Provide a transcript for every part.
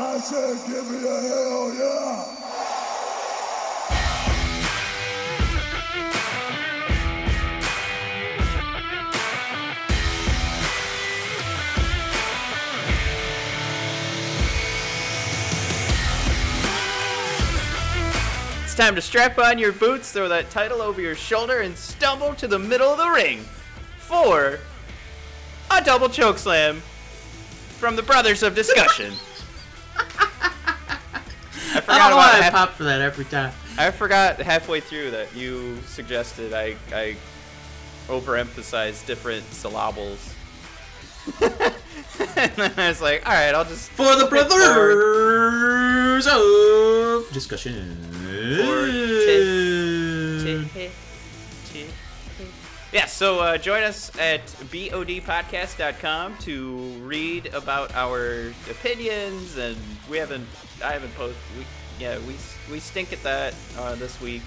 I said, give me a hell yeah. It's time to strap on your boots, throw that title over your shoulder, and stumble to the middle of the ring for a double choke slam from the Brothers of Discussion. Forgot don't know why about half- pop for that every time. I forgot halfway through that you suggested I I overemphasize different syllables. and then I was like, all right, I'll just For the brothers of discussion. Yeah, so uh, join us at bodpodcast.com to read about our opinions, and we haven't, I haven't posted, we, yeah, we we stink at that uh, this week.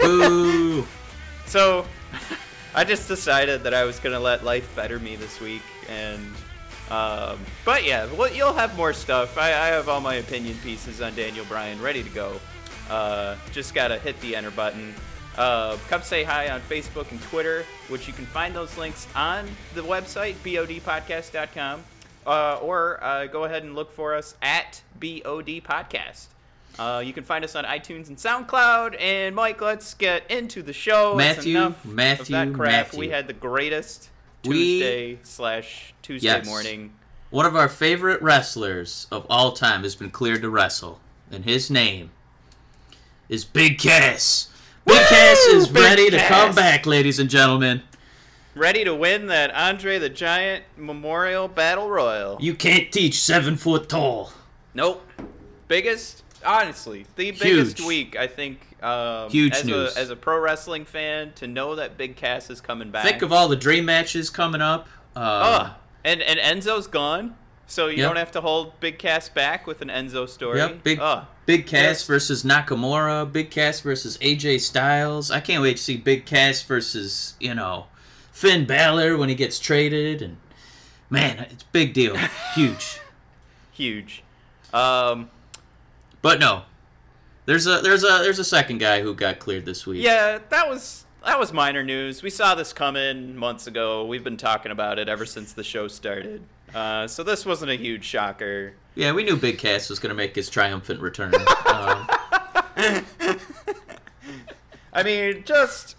Boo. So I just decided that I was gonna let life better me this week, and um, but yeah, well, you'll have more stuff. I, I have all my opinion pieces on Daniel Bryan ready to go. Uh, just gotta hit the enter button. Uh, come say hi on Facebook and Twitter, which you can find those links on the website bodpodcast.com, uh, or uh, go ahead and look for us at bod podcast. Uh, you can find us on iTunes and SoundCloud. And Mike, let's get into the show. Matthew, Matthew, that crap. Matthew. We had the greatest We- Tuesday slash Tuesday Yes. morning. One of our favorite wrestlers of all time has been cleared to wrestle, and his name is Big Cass. Big Cass is Big ready to come back, ladies and gentlemen. Ready to win that Andre the Giant Memorial Battle Royal. You can't teach seven foot tall. Nope. Biggest, honestly, the biggest week I think. Um, Huge as news. A, as a pro wrestling fan, to know that Big Cass is coming back. Think of all the dream matches coming up. Uh, Oh, and and Enzo's gone, so you Yep. don't have to hold Big Cass back with an Enzo story. Yep, big Oh, Big Cass Yes. versus Nakamura. Big Cass versus AJ Styles. I can't wait to see Big Cass versus you know Finn Balor when he gets traded. And man, it's a big deal, huge. huge. Um, But no, there's a there's a there's a second guy who got cleared this week. yeah, that was that was minor news. We saw this coming months ago. We've been talking about it ever since the show started. Uh, so this wasn't a huge shocker. Yeah, we knew Big Cass was gonna make his triumphant return. um, I mean, just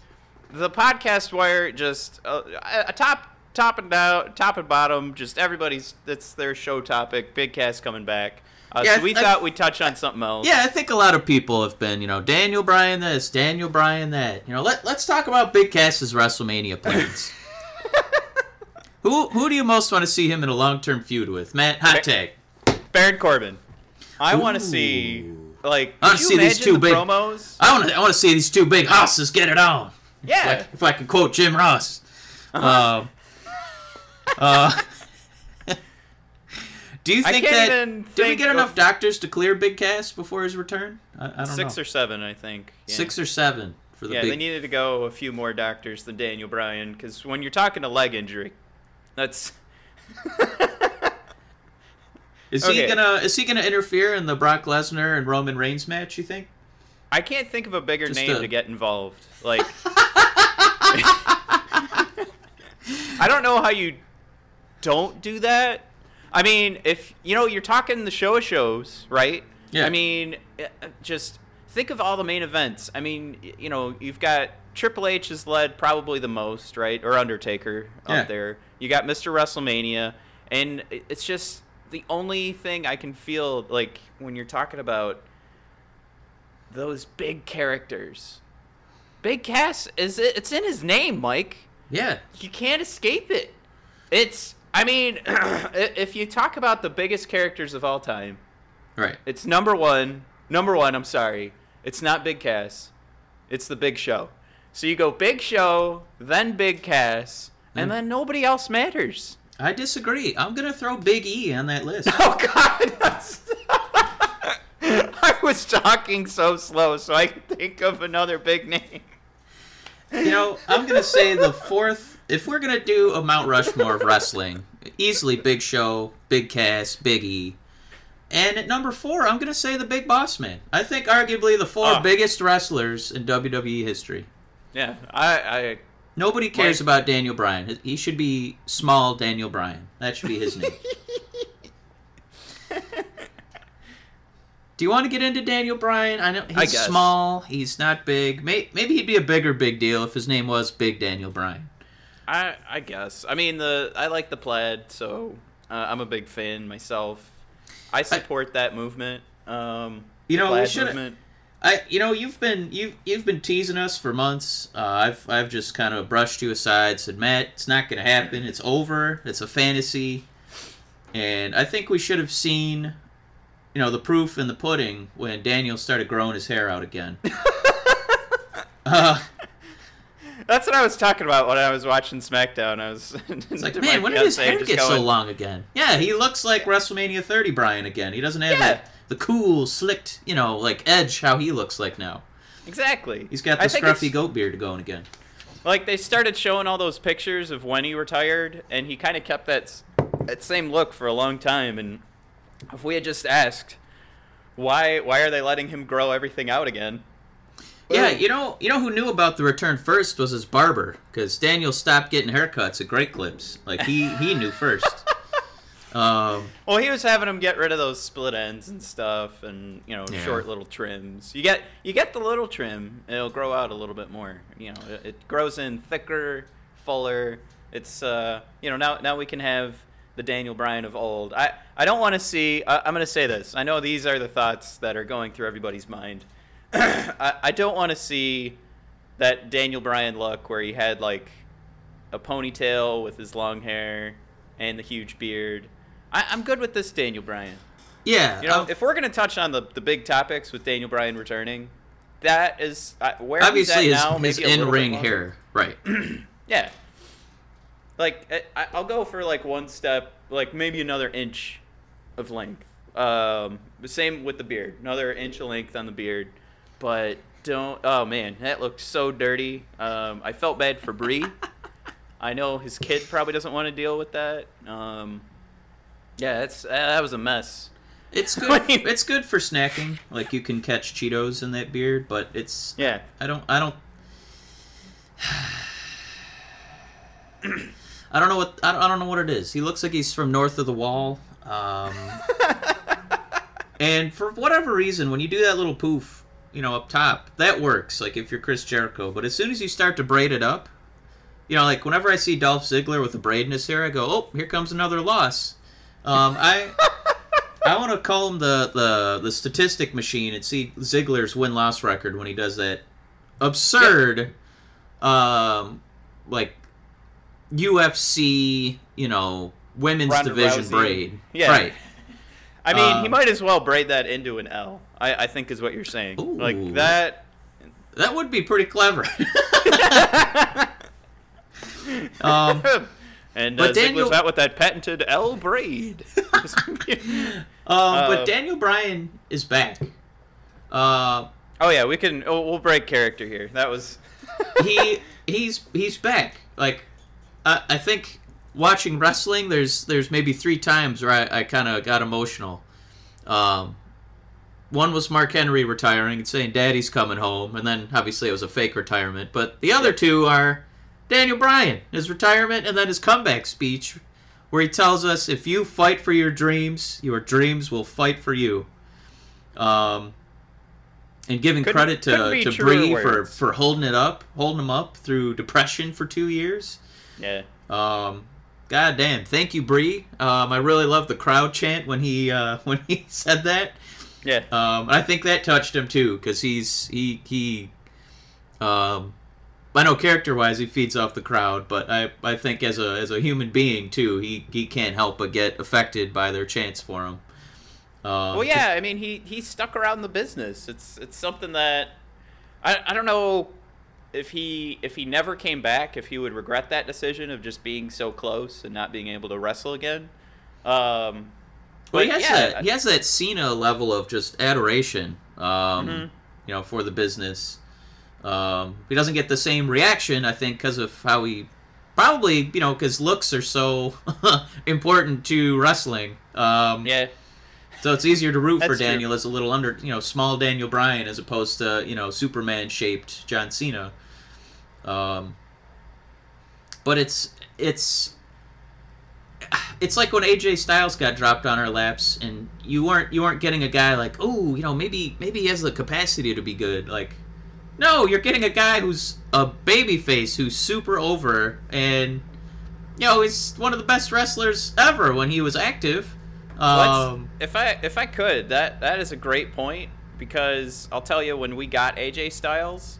the podcast wire, just uh, a top, top and down, top and bottom. Just everybody's that's their show topic. Big Cass coming back. Uh, Yeah, so we I- thought we'd touch on something else. yeah, I think a lot of people have been, you know, Daniel Bryan this, Daniel Bryan that. You know, let let's talk about Big Cass's WrestleMania plans. who who do you most want to see him in a long term feud with? Matt, hot tag. Baron Corbin. I want to see like. I wanna you see these two the big- promos. I want to I want to see these two big hosses get it on. Yeah. Like, if I can quote Jim Ross. Um, uh, do you I think can't that even did we think get of- enough doctors to clear Big Cass before his return? I, I don't Six know. or seven, I think. Yeah. Six or seven for the Yeah, big. they needed to go a few more doctors than Daniel Bryan because when you're talking a leg injury, that's is he gonna is he gonna interfere in the Brock Lesnar and Roman Reigns match? You think? I can't think of a bigger Just name a- to get involved. Like, I don't know how you don't do that. I mean, if you know you're talking the show of shows, right? Yeah. I mean, uh, just think of all the main events. I mean, you know, you've got Triple H has led probably the most, right? Or Undertaker Yeah. up there. You got Mr. WrestleMania, and it's just the only thing I can feel like when you're talking about those big characters. Big Cass is it, it's in his name, Mike. Yeah. You can't escape it. It's I mean, if you talk about the biggest characters of all time, Right. it's number 1, number 1, I'm sorry. It's not Big Cass. It's the Big Show. So you go Big Show, then Big Cass, and Mm. then nobody else matters. I disagree. I'm gonna throw Big E on that list. Oh god. I was talking so slow so I could think of another big name. You know, I'm gonna say the fourth. If we're gonna do a Mount Rushmore of wrestling, easily Big Show, Big Cass, Big E. and at number four, I'm gonna say the Big Boss Man. I think arguably the four Oh. biggest wrestlers in WWE history. Yeah, I, I Nobody cares about Daniel Bryan. He should be small Daniel Bryan. That should be his name. Do you want to get into Daniel Bryan? I know he's I small. He's not big. May, maybe he'd be a bigger big deal if his name was Big Daniel Bryan. I, I guess. I mean, the I like the plaid, so uh, I'm a big fan myself. I support that movement. Um, You know, we movement. I, you know, you've been you've you've been teasing us for months. Uh, I've I've just kind of brushed you aside, said, Matt, it's not gonna happen. It's over. It's a fantasy, and I think we should have seen, you know, the proof in the pudding when Daniel started growing his hair out again. uh, That's what I was talking about when I was watching SmackDown. I was it's like, man, when did his hair get so long again? Yeah, he looks like WrestleMania 30 Bryan again. He doesn't have Yeah. the, the cool, slicked, you know, like edge how he looks like now. Exactly. He's got the scruffy it's- goat beard going again. Like they started showing all those pictures of when he retired, and he kind of kept that that same look for a long time. And if we had just asked, why why are they letting him grow everything out again? Yeah, you know, you know who knew about the return first was his barber, because Daniel stopped getting haircuts at Great Clips. Like he he knew first. Um, Well, he was having him get rid of those split ends and stuff, and you know, Yeah. short little trims. You get you get the little trim, it'll grow out a little bit more. You know, it, it grows in thicker, fuller. It's uh, you know, now now we can have the Daniel Bryan of old. I I don't want to see. I, I'm going to say this. I know these are the thoughts that are going through everybody's mind. I, I don't want to see that Daniel Bryan look where he had like a ponytail with his long hair and the huge beard. I, I'm good with this Daniel Bryan. yeah, You know, um, if we're gonna touch on the, the big topics with Daniel Bryan returning, that is uh, where obviously he's his, at now. his maybe a little bit in-ring longer. hair, right? Yeah. Like I, I'll go for like one step, like maybe another inch of length. Um, the same with the beard, another inch of length on the beard, but don't. Oh man, that looked so dirty. Um, I felt bad for Brie. I know his kid probably doesn't want to deal with that. Um, yeah, that's that was a mess. It's good. it's good for snacking. Like you can catch Cheetos in that beard, but it's Yeah, I don't. I don't. I don't know what I don't, I don't know what it is. He looks like he's from north of the wall. Um, and for whatever reason, when you do that little poof, you know, up top, that works. Like if you're Chris Jericho, but as soon as you start to braid it up, you know, like whenever I see Dolph Ziggler with a braid in his hair, I go, "Oh, here comes another loss." Um, I I want to call him the, the the statistic machine and see Ziggler's win loss record when he does that absurd, um, like UFC, you know, women's Ronda division Rousey. braid. Yeah. Right. I mean, he Um, might as well braid that into an L. I, I think is what you're saying. Ooh. Like that. That would be pretty clever. um, and uh, Daniel- Ziggler's out with that patented L braid. um, Uh, but Daniel Bryan is back. Uh, oh yeah, we can. Oh, we'll break character here. That was. he he's he's back. Like I, I think watching wrestling, there's there's maybe three times where I, I kind of got emotional. Um, one was Mark Henry retiring and saying Daddy's coming home, and then obviously it was a fake retirement. But the other two are Daniel Bryan, his retirement, and then his comeback speech, where he tells us if you fight for your dreams, your dreams will fight for you. Um, and giving Couldn't- credit to to Brie for for holding it up, holding him up through depression for two years. Yeah. Um, God damn, thank you, Brie. Um, I really love the crowd chant when he uh, when he said that. Yeah. Um, and I think that touched him too, because he's he he. Um, I know character wise he feeds off the crowd, but I, I think as a as a human being too, he, he can't help but get affected by their chants for him. Um, Well, yeah. I mean, he he stuck around the business. It's it's something that I I don't know if he if he never came back, if he would regret that decision of just being so close and not being able to wrestle again. Um, Well, he has yeah, that. He has that Cena level of just adoration, um, Mhm. you know, for the business. Um, he doesn't get the same reaction, I think, because of how he probably, you know, because looks are so important to wrestling. Um, Yeah. So it's easier to root for That's true. Daniel as a little under, you know, small Daniel Bryan as opposed to you know Superman shaped John Cena. Um, but it's it's it's like when AJ Styles got dropped on our laps, and you weren't you weren't getting a guy like, oh, you know, maybe maybe he has the capacity to be good. Like, no, you're getting a guy who's a baby face who's super over, and you know, he's one of the best wrestlers ever when he was active. Um, if I if I could, that that is a great point because I'll tell you when we got AJ Styles,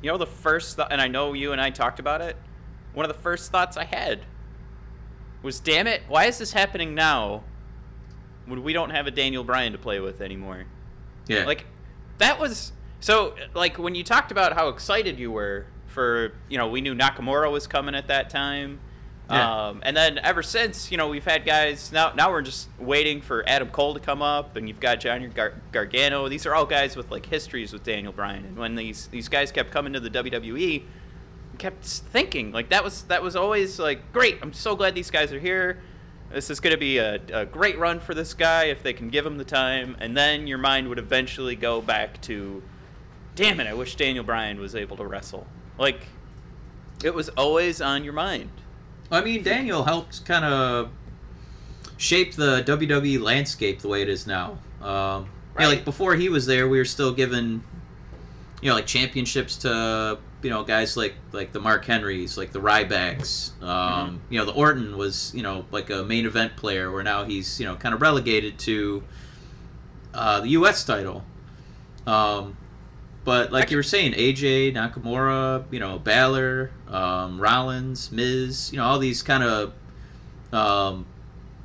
you know the first th- and I know you and I talked about it. One of the first thoughts I had was, "Damn it, why is this happening now when we don't have a Daniel Bryan to play with anymore?" yeah, Like that was so like when you talked about how excited you were for you know we knew Nakamura was coming at that time. Yeah. Um, and then ever since, you know, we've had guys. Now, now we're just waiting for Adam Cole to come up, and you've got Johnny Gar- Gargano. These are all guys with like histories with Daniel Bryan. And when these these guys kept coming to the WWE, kept thinking like that was that was always like great. I'm so glad these guys are here. This is going to be a, a great run for this guy if they can give him the time. And then your mind would eventually go back to, damn it, I wish Daniel Bryan was able to wrestle. Like, it was always on your mind. I mean, Daniel helped kind of shape the WWE landscape the way it is now. Um, yeah, like before he was there, we were still given, you know, like championships to you know guys like like the Mark Henrys, like the Rybacks. Um, You know, the Orton was you know like a main event player, where now he's you know kind of relegated to uh, the U.S. title. Um, but like you were saying, AJ Nakamura, you know, Balor, um, Rollins, Miz, you know, all these kind of, um,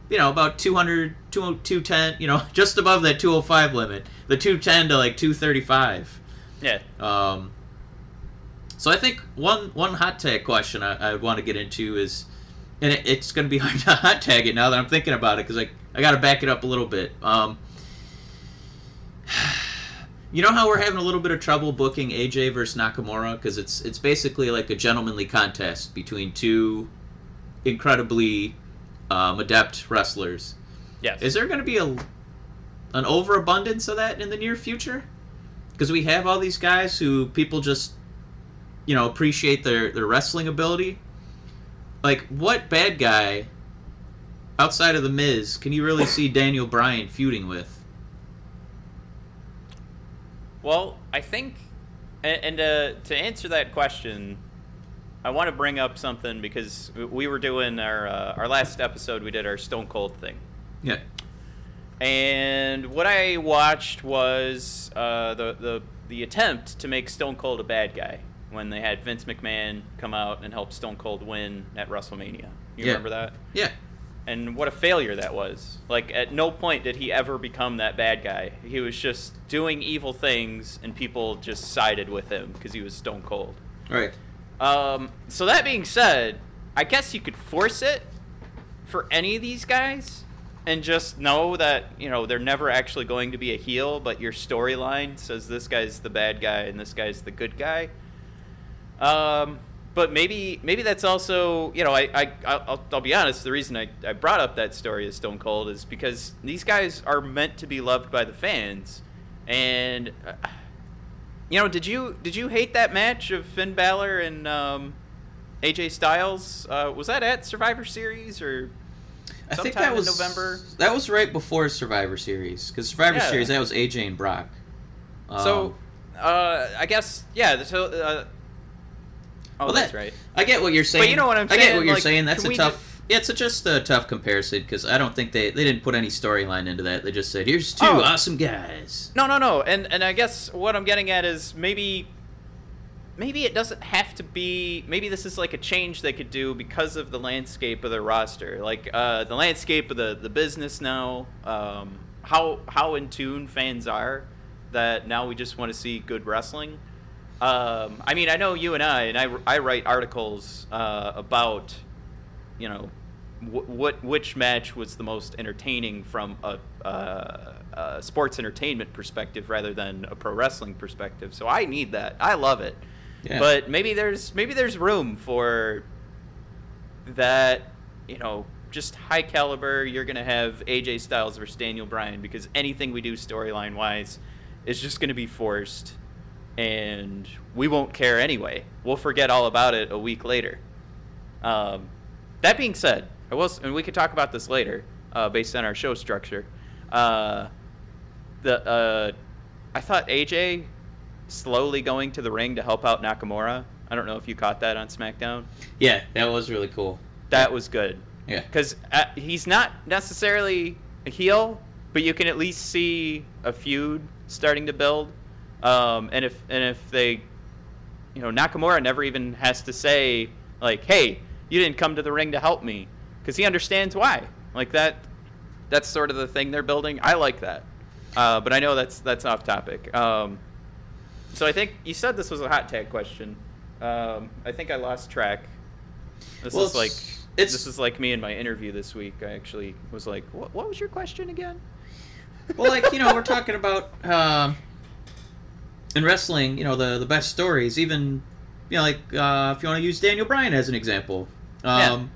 you know, about 200, 210, you know, just above that 205 limit, the 210 to like 235. Yeah. Um, so I think one one hot tag question I, I want to get into is, and it, it's going to be hard to hot tag it now that I'm thinking about it because I I got to back it up a little bit. Um, you know how we're having a little bit of trouble booking AJ versus Nakamura because it's it's basically like a gentlemanly contest between two incredibly um, adept wrestlers. Yes. Is there going to be a an overabundance of that in the near future? Because we have all these guys who people just, you know, appreciate their their wrestling ability. Like, what bad guy outside of the Miz can you really see Daniel Bryan feuding with? Well, I think, and, and uh, to answer that question, I want to bring up something because we were doing our uh, our last episode. We did our Stone Cold thing, Yeah. and what I watched was uh, the the the attempt to make Stone Cold a bad guy when they had Vince McMahon come out and help Stone Cold win at WrestleMania. You Yeah. remember that? Yeah. And what a failure that was. Like at no point did he ever become that bad guy. He was just doing evil things, and people just sided with him because he was stone cold. Right. Um, so that being said, I guess you could force it for any of these guys, and just know that you know they're never actually going to be a heel, but your storyline says this guy's the bad guy and this guy's the good guy. Um, but maybe maybe that's also you know I, I I'll, I'll be honest the reason I, I brought up that story of Stone Cold is because these guys are meant to be loved by the fans, and uh, you know did you did you hate that match of Finn Balor and um, AJ Styles? Uh, was that at Survivor Series or I think that in was November. That was right before Survivor Series because Survivor Yeah. Series that was AJ and Brock. so? Um, Uh, I guess yeah. So uh, oh, Well, that's that- right. I get what you're saying. But you know what I'm saying. I get what you're like, saying. That's a tough. Yeah, it's a, just a tough comparison because I don't think they they didn't put any storyline into that. They just said, "Here's two Oh. awesome guys." No, no, no. And and I guess what I'm getting at is maybe maybe it doesn't have to be maybe this is like a change they could do because of the landscape of their roster. Like uh, the landscape of the, the business now, um, how how in tune fans are that now we just want to see good wrestling. Um, I mean, I know you and I, and I, I write articles uh, about, you know, wh- what which match was the most entertaining from a, uh, a sports entertainment perspective rather than a pro wrestling perspective. So I need that. I love it. Yeah. But maybe there's maybe there's room for that, you know, just high caliber. You're gonna have AJ Styles versus Daniel Bryan because anything we do storyline wise is just gonna be forced, and we won't care anyway. We'll forget all about it a week later. Um, that being said, I will, and we could talk about this later, uh, based on our show structure. Uh, the uh, I thought AJ slowly going to the ring to help out Nakamura. I don't know if you caught that on SmackDown. Yeah, that was really cool. That was good Yeah. because uh, he's not necessarily a heel, but you can at least see a feud starting to build. Um, and if and if they, you know, Nakamura never even has to say like, "Hey, you didn't come to the ring to help me," because he understands why. Like that. That's sort of the thing they're building. I like that, uh, but I know that's that's off topic. Um, so I think you said this was a hot tag question. Um, I think I lost track. This Well, is like it's- this is like me in my interview this week. I actually was like, "What? What was your question again?" well, like you know, we're talking about um, in wrestling. You know, the the best stories. Even you know, like uh, if you want to use Daniel Bryan as an example. Um,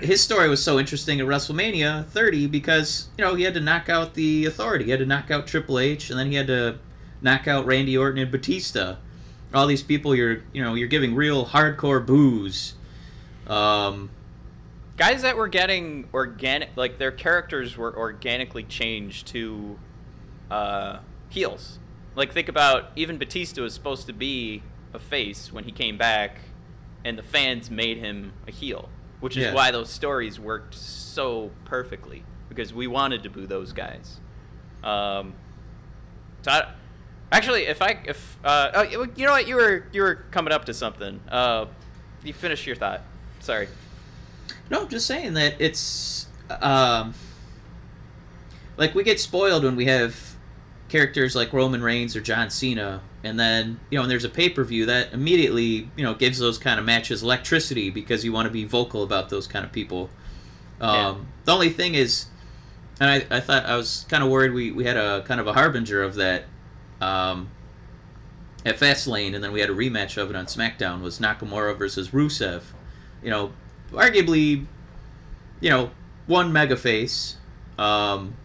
His story was so interesting at WrestleMania 30 because you know he had to knock out the Authority, he had to knock out Triple H, and then he had to knock out Randy Orton and Batista. All these people, you're you know you're giving real hardcore boos. Um, Guys that were getting organic, like their characters were organically changed to uh, heels. Like think about even Batista was supposed to be a face when he came back, and the fans made him a heel, which is Yeah. why those stories worked so perfectly because we wanted to boo those guys. Um, so I, actually, if I if uh, oh, you you know what you were you were coming up to something. Uh, you finish your thought. Sorry. No, I'm just saying that it's um, like we get spoiled when we have characters like Roman Reigns or John Cena, and then you know, and there's a pay per view that immediately you know gives those kind of matches electricity because you want to be vocal about those kind of people. Um, Yeah. The only thing is, and I, I thought I was kind of worried we, we had a kind of a harbinger of that um, at Fastlane, and then we had a rematch of it on SmackDown was Nakamura versus Rusev. You know, arguably, you know, one mega face, um,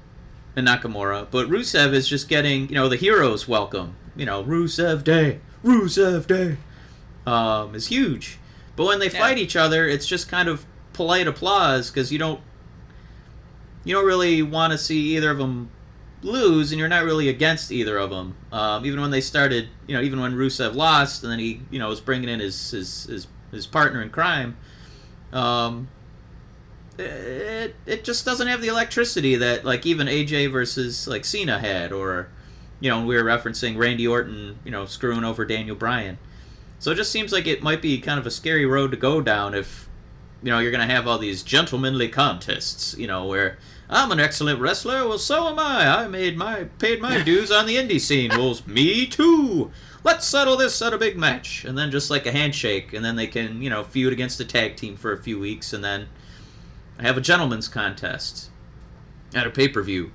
in Nakamura, but Rusev is just getting, you know, the hero's welcome. You know, Rusev Day, Rusev Day, um, is huge. But when they Yeah. fight each other, it's just kind of polite applause because you don't, you don't really want to see either of them lose, and you're not really against either of them. Um, even when they started, you know, even when Rusev lost, and then he, you know, was bringing in his his his, his partner in crime. Um, it it just doesn't have the electricity that like even AJ versus like Cena had, or you know we were referencing Randy Orton, you know, screwing over Daniel Bryan. So it just seems like it might be kind of a scary road to go down if you know you're gonna have all these gentlemanly contests, you know, where I'm an excellent wrestler. Well, so am I. I made my paid my dues on the indie scene. Well, me too. Let's settle this at a big match, and then just like a handshake, and then they can you know feud against the tag team for a few weeks, and then have a gentleman's contest at a pay per view.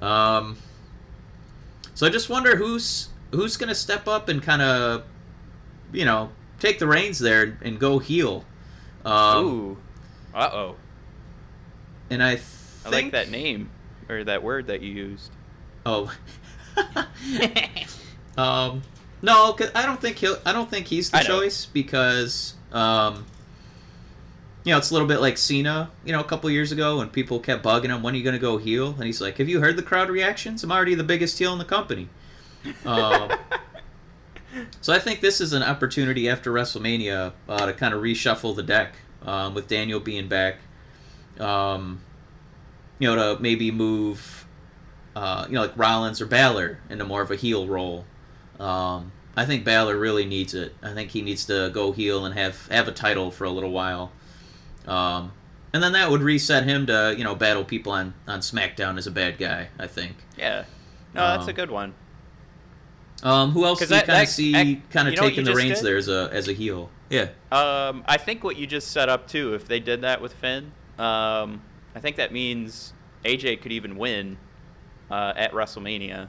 Um, so I just wonder who's who's gonna step up and kind of you know take the reins there and go heel. Um, Ooh. Uh oh. and I I like that name or that word that you used. Oh. um, no, 'cause I don't think he'll. I don't think he's the choice because, um, you know, it's a little bit like Cena. You know, a couple years ago when people kept bugging him, "When are you going to go heel?" And he's like, "Have you heard the crowd reactions? I'm already the biggest heel in the company." Um, so I think this is an opportunity after WrestleMania uh, to kind of reshuffle the deck um, with Daniel being back. Um, you know, to maybe move, uh, you know, like Rollins or Balor into more of a heel role. Um, I think Balor really needs it. I think he needs to go heel and have have a title for a little while. Um, and then that would reset him to you know battle people on on SmackDown as a bad guy. I think. Yeah. No, that's a Um, good one. Um, who else do you kind of see kind of you know what taking the reins did? there as a as a heel? Yeah. Um, I think what you just set up too, if they did that with Finn, um, I think that means AJ could even win uh, at WrestleMania,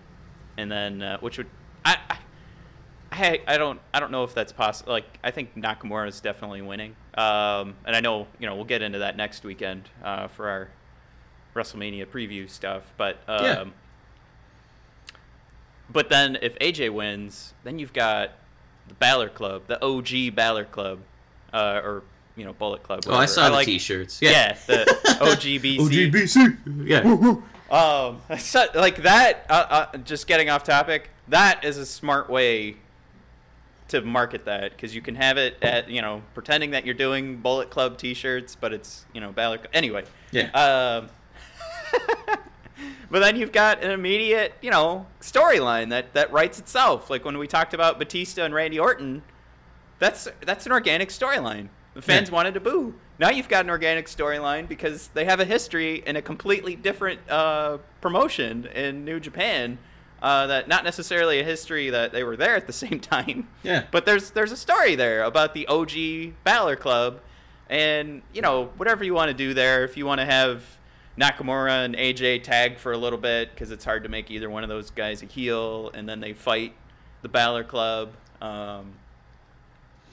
and then uh, which would I, I I I don't I don't know if that's possible. Like I think Nakamura is definitely winning. Um, and I know you know we'll get into that next weekend uh, for our WrestleMania preview stuff. But um, Yeah. but then if AJ wins, then you've got the Balor Club, the OG Balor Club, uh, or you know Bullet Club. Oh, I whatever. saw the like, T-shirts. Yeah, the OGBC. OGBC. Yeah. Um, so, like that. Uh, uh, just getting off topic. That is a smart way to market that because you can have it at you know pretending that you're doing Bullet Club T-shirts, but it's you know Balor. Anyway. Yeah. Um, but then you've got an immediate you know storyline that that writes itself. Like when we talked about Batista and Randy Orton, that's that's an organic storyline. The fans Yeah. wanted to boo. Now you've got an organic storyline because they have a history in a completely different uh, promotion in New Japan. Uh, that not necessarily a history that they were there at the same time. Yeah. But there's there's a story there about the OG Balor Club, and you know whatever you want to do there. If you want to have Nakamura and AJ tag for a little bit because it's hard to make either one of those guys a heel, and then they fight the Balor Club. Um,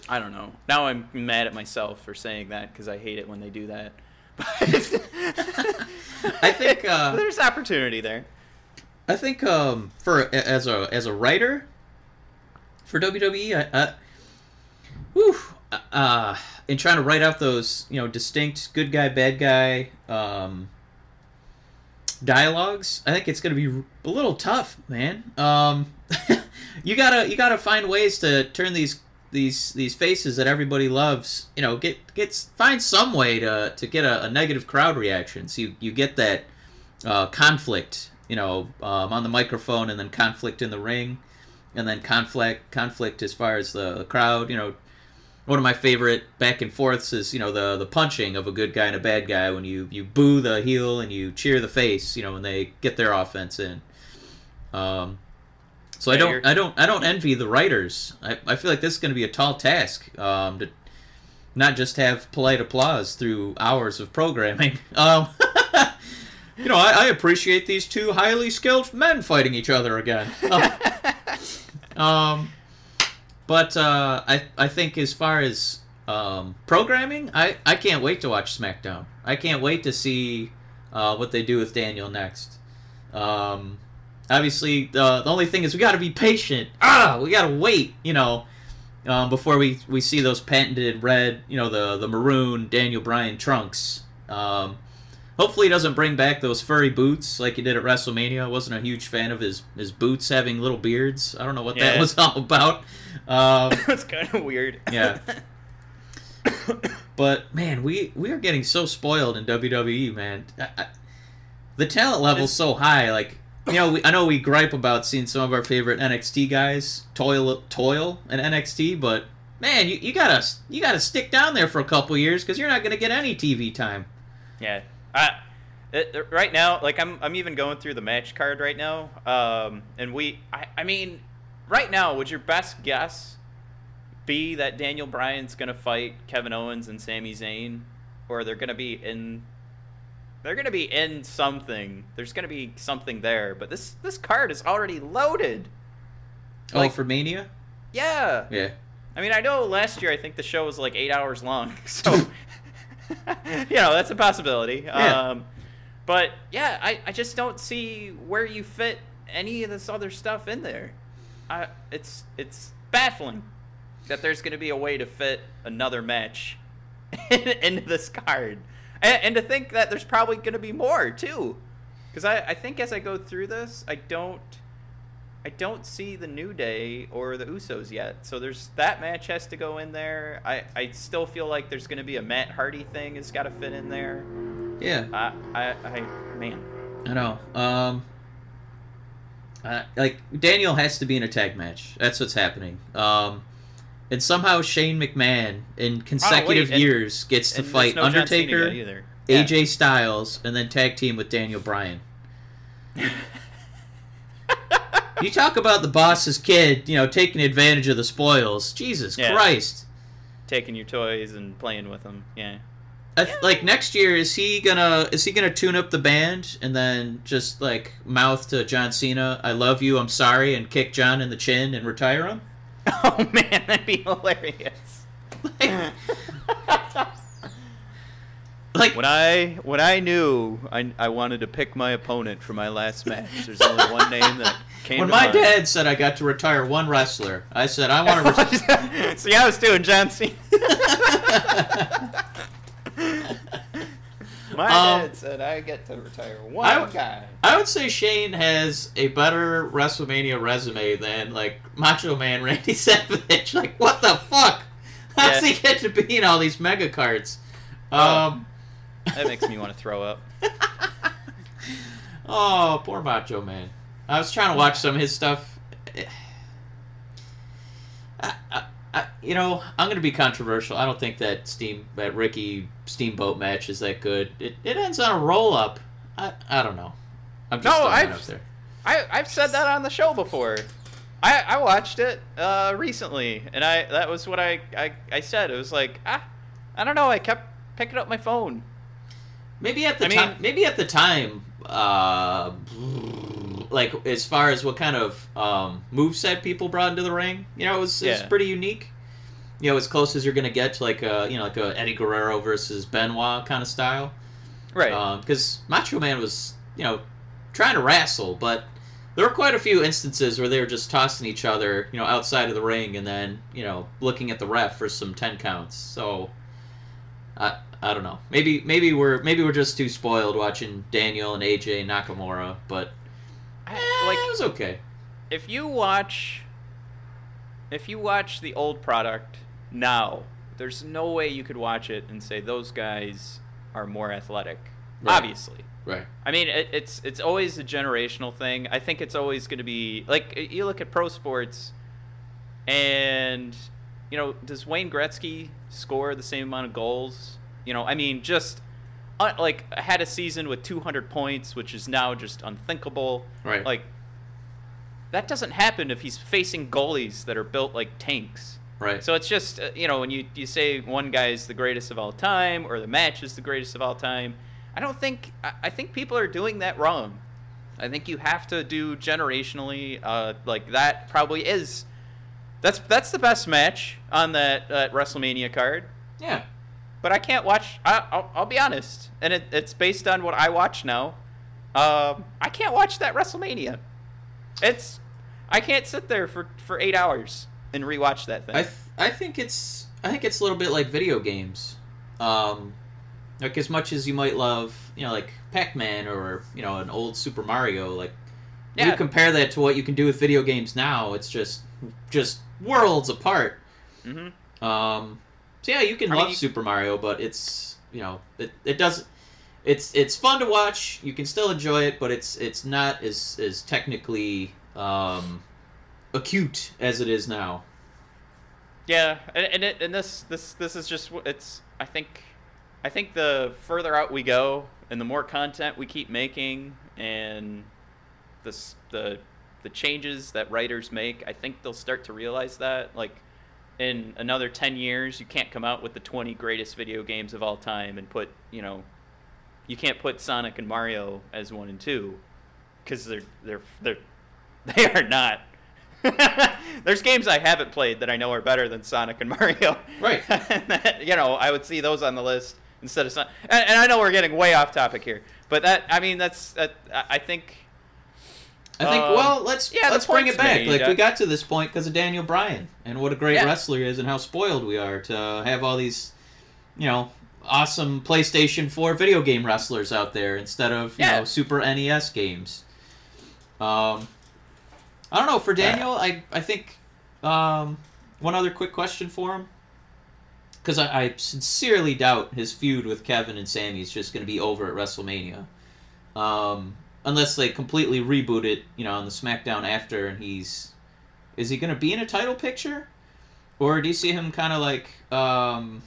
I don't know. Now I'm mad at myself for saying that because I hate it when they do that. But I think uh, there's opportunity there. I think um, for as a as a writer for WWE, I, I whew, uh, in trying to write out those you know distinct good guy bad guy um, dialogues, I think it's going to be a little tough, man. Um, you gotta you gotta find ways to turn these these these faces that everybody loves. You know, get get find some way to to get a, a negative crowd reaction. So you you get that uh, conflict, you know, um, on the microphone, and then conflict in the ring, and then conflict conflict as far as the, the crowd. You know, one of my favorite back and forths is you know the the punching of a good guy and a bad guy when you you boo the heel and you cheer the face. You know when they get their offense in. Um, so I don't you're- I don't I don't envy the writers. I, I feel like this is going to be a tall task um, to not just have polite applause through hours of programming. Um, you know, I, I appreciate these two highly skilled men fighting each other again. Um, um, but uh, I I think as far as um, programming, I, I can't wait to watch SmackDown. I can't wait to see uh, what they do with Daniel next. Um, obviously, the the only thing is we got to be patient. Ah, we got to wait. You know. Um, before we, we see those patented red, you know, the, the maroon Daniel Bryan trunks. Um, hopefully he doesn't bring back those furry boots like he did at WrestleMania. I wasn't a huge fan of his, his boots having little beards. I don't know what that was all about. Um, it's kind of weird. Yeah. but man, we we are getting so spoiled in WWE, man. I, I, the talent level's so high. Like you know, we, I know we gripe about seeing some of our favorite NXT guys toil toil in NXT, but man, you, you gotta you gotta stick down there for a couple years because you're not gonna get any TV time. Yeah. I, it, right now, like I'm, I'm even going through the match card right now. Um, and we, I, I mean, right now, would your best guess be that Daniel Bryan's gonna fight Kevin Owens and Sami Zayn, or they're gonna be in, they're gonna be in something. There's gonna be something there. But this, this card is already loaded. Oh, Like- for Mania? Yeah. Yeah. I mean, I know last year I think the show was like eight hours long, so you know that's a possibility. Yeah. Um, but yeah, I, I just don't see where you fit any of this other stuff in there. I, it's it's baffling that there's going to be a way to fit another match into this card, and, and to think that there's probably going to be more too, because I, I think as I go through this, I don't. I don't see the New Day or the Usos yet. So there's that match has to go in there. I, I still feel like there's going to be a Matt Hardy thing has got to fit in there. Yeah. I, I, I man. I know. Um, uh, like Daniel has to be in a tag match. That's what's happening. Um, and somehow Shane McMahon in consecutive and- years gets to fight no Undertaker. Yeah. AJ Styles, and then tag team with Daniel Bryan. you talk about the boss's kid, you know, taking advantage of the spoils. Jesus Yeah. Christ. taking your toys and playing with them. Yeah. Th- like next year, is he gonna is he gonna tune up the band and then just like mouth to John Cena, "I love you, I'm sorry," and kick John in the chin and retire him? Oh man, that'd be hilarious. Like, Like When I when I knew I, I wanted to pick my opponent for my last match, there's only one name that came when to my mind. dad said I got to retire one wrestler, I said I want to. Re- See, I was doing John Cena. my Um, dad said I get to retire one I- guy. I would say Shane has a better WrestleMania resume than like Macho Man Randy Savage. Like, what the fuck? How does Yeah. he get to be in all these mega cards? Oh. Um, That makes me want to throw up. oh, poor Macho Man. I was trying to watch some of his stuff. I, I, I, you know, I'm gonna be controversial. I don't think that Steam that Ricky Steamboat match is that good. It, it ends on a roll up. I, I don't know. I'm just No, throwing I've- up there. I I've said that on the show before. I, I watched it uh, recently, and I that was what I, I I said. It was like ah, I don't know. I kept picking up my phone. Maybe at the I mean- time. Maybe at the time. Uh, like as far as what kind of um, moveset people brought into the ring, you know, it was, it was Yeah. pretty unique. You know, as close as you're gonna get to like a you know like a Eddie Guerrero versus Benoit kind of style. Right. Because Macho Man was you know trying to wrestle, but there were quite a few instances where they were just tossing each other you know outside of the ring and then you know looking at the ref for some ten counts. So. I, I don't know. Maybe maybe we're maybe we're just too spoiled watching Daniel and AJ Nakamura, but I- eh, like it was okay. if you watch if you watch the old product now, there's no way you could watch it and say those guys are more athletic. Right. Obviously. Right. I mean, it, it's it's always a generational thing. I think it's always going to be like you look at pro sports, and you know, does Wayne Gretzky score the same amount of goals? You know, I mean, just uh, like had a season with 200 points, which is now just unthinkable. Right. Like that doesn't happen if he's facing goalies that are built like tanks. Right. So it's just uh, you know when you you say one guy's the greatest of all time or the match is the greatest of all time, I don't think I, I think people are doing that wrong. I think you have to do generationally. Uh, like that probably is. That's that's the best match on that, that WrestleMania card. yeah. But I can't watch. I, I'll, I'll be honest, and it, it's based on what I watch now. Um, I can't watch that WrestleMania. It's I can't sit there for, for eight hours and rewatch that thing. I th- I think it's I think it's a little bit like video games. Um, like as much as you might love, you know, like Pac-Man or you know an old Super Mario, like Yeah. you compare that to what you can do with video games now, it's just just worlds apart. hmm Um, so yeah, you can I mean, love you- Super Mario, but it's you know it, it doesn't. It's it's fun to watch. You can still enjoy it, but it's it's not as as technically um, acute as it is now. Yeah, and and, it, and this this this is just wh- it's. I think, I think the further out we go, and the more content we keep making, and this the the changes that writers make, I think they'll start to realize that like. In another ten years, you can't come out with the twenty greatest video games of all time and put you know, you can't put Sonic and Mario as one and two, because they're they're they're they are not. There's games I haven't played that I know are better than Sonic and Mario. Right. and that, you know, I would see those on the list instead of Sonic. And, and I know we're getting way off topic here, but that I mean that's that I I think I think. Um, well, let's yeah, let's bring it back. made. Like we got to this point because of Daniel Bryan and what a great Yeah. wrestler he is, and how spoiled we are to have all these, you know, awesome PlayStation Four video game wrestlers out there instead of you Yeah. know Super NES games. Um, I don't know for Daniel. I I think um, one other quick question for him. Because I, I sincerely doubt his feud with Kevin and Sami is just going to be over at WrestleMania. Um, unless they completely reboot it, you know, on the SmackDown after, and he's is he going to be in a title picture, or do you see him kind of like um,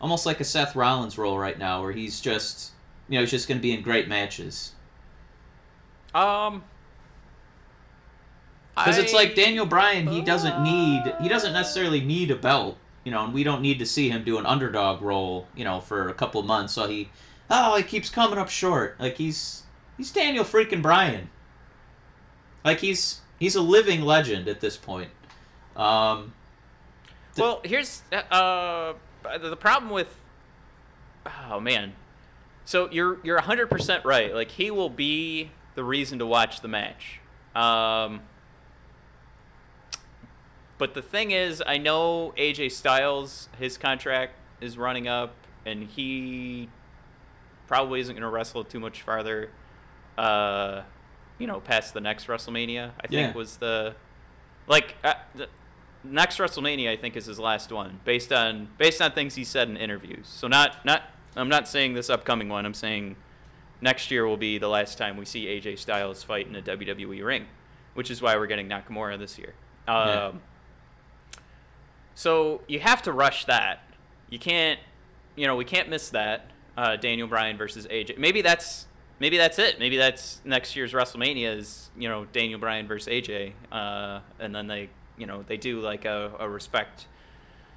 almost like a Seth Rollins role right now, where he's just you know he's just going to be in great matches? um Because it's like Daniel Bryan, he doesn't need he doesn't necessarily need a belt, you know, and we don't need to see him do an underdog role, you know, for a couple months. So he, oh, he keeps coming up short. Like he's he's Daniel freaking Bryan. Like he's he's a living legend at this point. Um, Well, here's uh the problem with oh man, so you're you're 100 percent right. Like he will be the reason to watch the match. Um, but the thing is, I know AJ Styles, his contract is running up, and he probably isn't going to wrestle too much farther. Uh, you know, past the next WrestleMania, I think Yeah. was the like uh, the next WrestleMania. I think is his last one, based on based on things he said in interviews. So not not I'm not saying this upcoming one. I'm saying next year will be the last time we see AJ Styles fight in a WWE ring, which is why we're getting Nakamura this year. Um, Yeah. So you have to rush that. You can't, you know, we can't miss that. Uh, Daniel Bryan versus AJ. Maybe that's maybe that's it. Maybe that's next year's WrestleMania is you know Daniel Bryan versus AJ, uh, and then they you know they do like a, a respect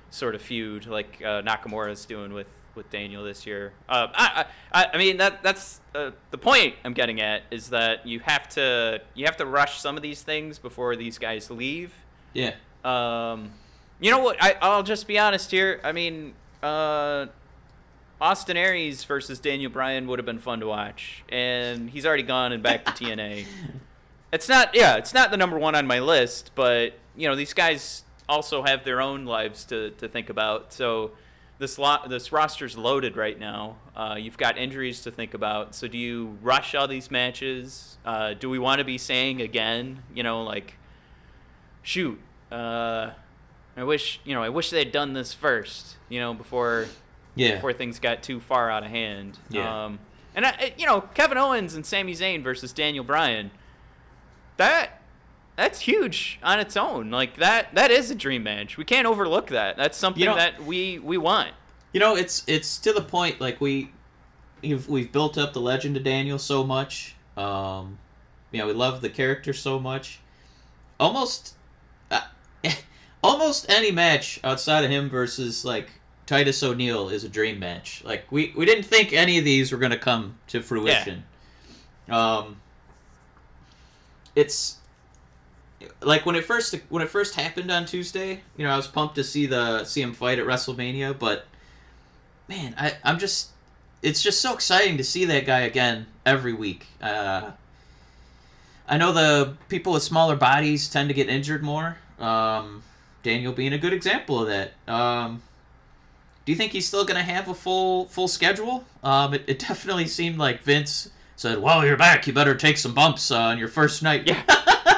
sort of feud like uh, is doing with with Daniel this year. Uh, I, I I mean that that's uh, the point I'm getting at is that you have to you have to rush some of these things before these guys leave. Yeah. Um, you know what? I I'll just be honest here. I mean, uh, Austin Aries versus Daniel Bryan would have been fun to watch, and he's already gone and back to TNA. It's not, yeah, it's not the number one on my list, but you know these guys also have their own lives to, to think about. So this lot, this roster's loaded right now. Uh, you've got injuries to think about. So do you rush all these matches? Uh, do we want to be saying again, you know, like, shoot, uh, I wish, you know, I wish they'd done this first, you know, before Yeah. before things got too far out of hand. Yeah. Um, and I, you know, Kevin Owens and Sami Zayn versus Daniel Bryan. That that's huge on its own. Like that that is a dream match. We can't overlook that. That's something You know- that we we want. You know, it's it's to the point like we we've, we've built up the legend of Daniel so much. Um, you know, we love the character so much. Almost, uh, almost any match outside of him versus like Titus O'Neil is a dream match. Like we we didn't think any of these were gonna come to fruition. Yeah. Um, it's like when it first when it first happened on Tuesday. You know, I was pumped to see the see him fight at WrestleMania, but man, I, I'm just it's just so exciting to see that guy again every week. Uh, I know the people with smaller bodies tend to get injured more. Um, Daniel being a good example of that. Um, do you think he's still gonna have a full full schedule? Um, it, it definitely seemed like Vince said, "Well, you're back. You better take some bumps uh, on your first night." Yeah.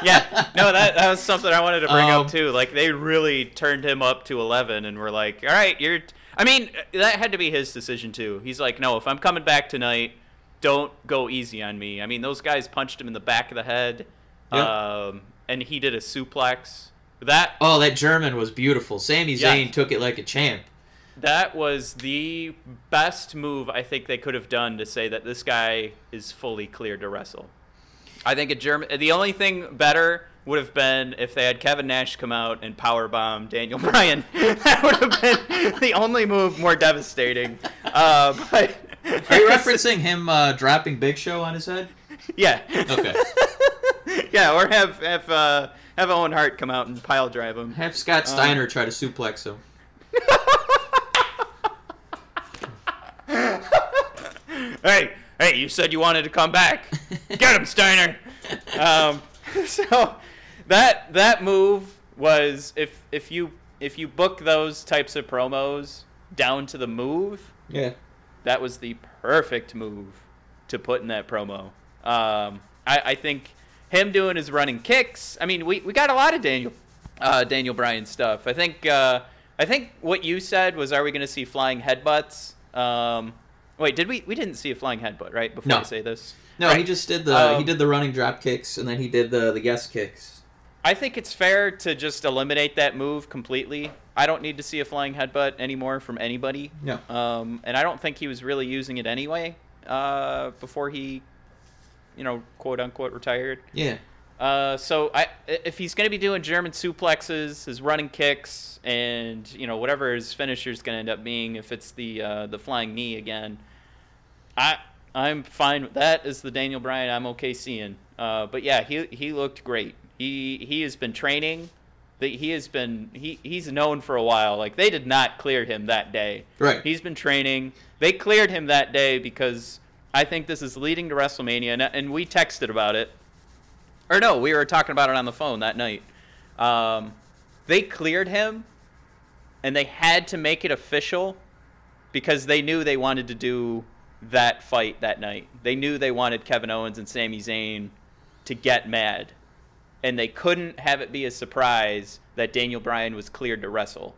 yeah, no, that, that was something I wanted to bring Um, up too. Like they really turned him up to eleven, and were like, "All right, you're." I mean, that had to be his decision too. He's like, "No, if I'm coming back tonight, don't go easy on me." I mean, those guys punched him in the back of the head, Yep. um, and he did a suplex. That Oh, that German was beautiful. Sami Yeah. Zayn took it like a champ. That was the best move I think they could have done to say that this guy is fully cleared to wrestle. I think a German. The only thing better would have been if they had Kevin Nash come out and powerbomb Daniel Bryan. that would have been the only move more devastating. Uh, but Are you referencing him uh, dropping Big Show on his head? yeah. Okay. yeah, or have have uh, have Owen Hart come out and pile drive him. Have Scott Steiner try to suplex him. Hey, hey, you said you wanted to come back. Get him, Steiner. Um, so that that move was if if you if you book those types of promos down to the move, Yeah. that was the perfect move to put in that promo. Um, I, I think him doing his running kicks. I mean, we, we got a lot of Daniel uh, Daniel Bryan stuff. I think uh, I think what you said was, are we going to see flying headbutts? Um, wait, did we? We didn't see a flying headbutt, right? Before No. I say this, No, Right. he just did the Um, he did the running drop kicks and then he did the the yes kicks. I think it's fair to just eliminate that move completely. I don't need to see a flying headbutt anymore from anybody. No. Um, and I don't think he was really using it anyway uh, before he, you know, quote unquote retired. Yeah. Uh, so I, if he's going to be doing German suplexes, his running kicks, and you know whatever his finisher is going to end up being, if it's the uh, the flying knee again, I I'm fine with that. The Daniel Bryan, I'm okay seeing. Uh, but yeah, he he looked great. He he has been training that he has been he he's known for a while. Like they did not clear him that day. Right. He's been training. They cleared him that day because I think this is leading to WrestleMania, and, and we texted about it. Or no, we were talking about it on the phone that night. Um, they cleared him, and they had to make it official because they knew they wanted to do that fight that night. They knew they wanted Kevin Owens and Sami Zayn to get mad, and they couldn't have it be a surprise that Daniel Bryan was cleared to wrestle.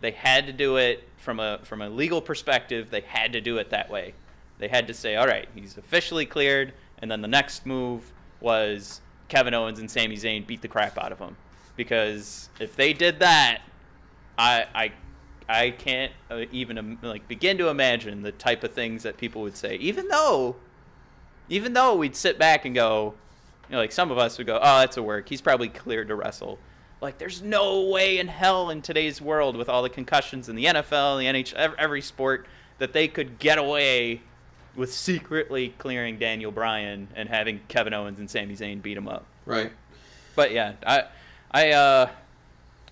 They had to do it from a from a legal perspective. They had to do it that way. They had to say, "All right, he's officially cleared," and then the next move was Kevin Owens and Sami Zayn beat the crap out of him. Because if they did that, I I I can't uh, even like begin to imagine the type of things that people would say. Even though, even though we'd sit back and go, you know, like some of us would go, "Oh, that's a work. He's probably cleared to wrestle." Like, there's no way in hell in today's world with all the concussions in the NFL, the NHL, every sport that they could get away with secretly clearing Daniel Bryan and having Kevin Owens and Sami Zayn beat him up. Right. But yeah, I, I, uh,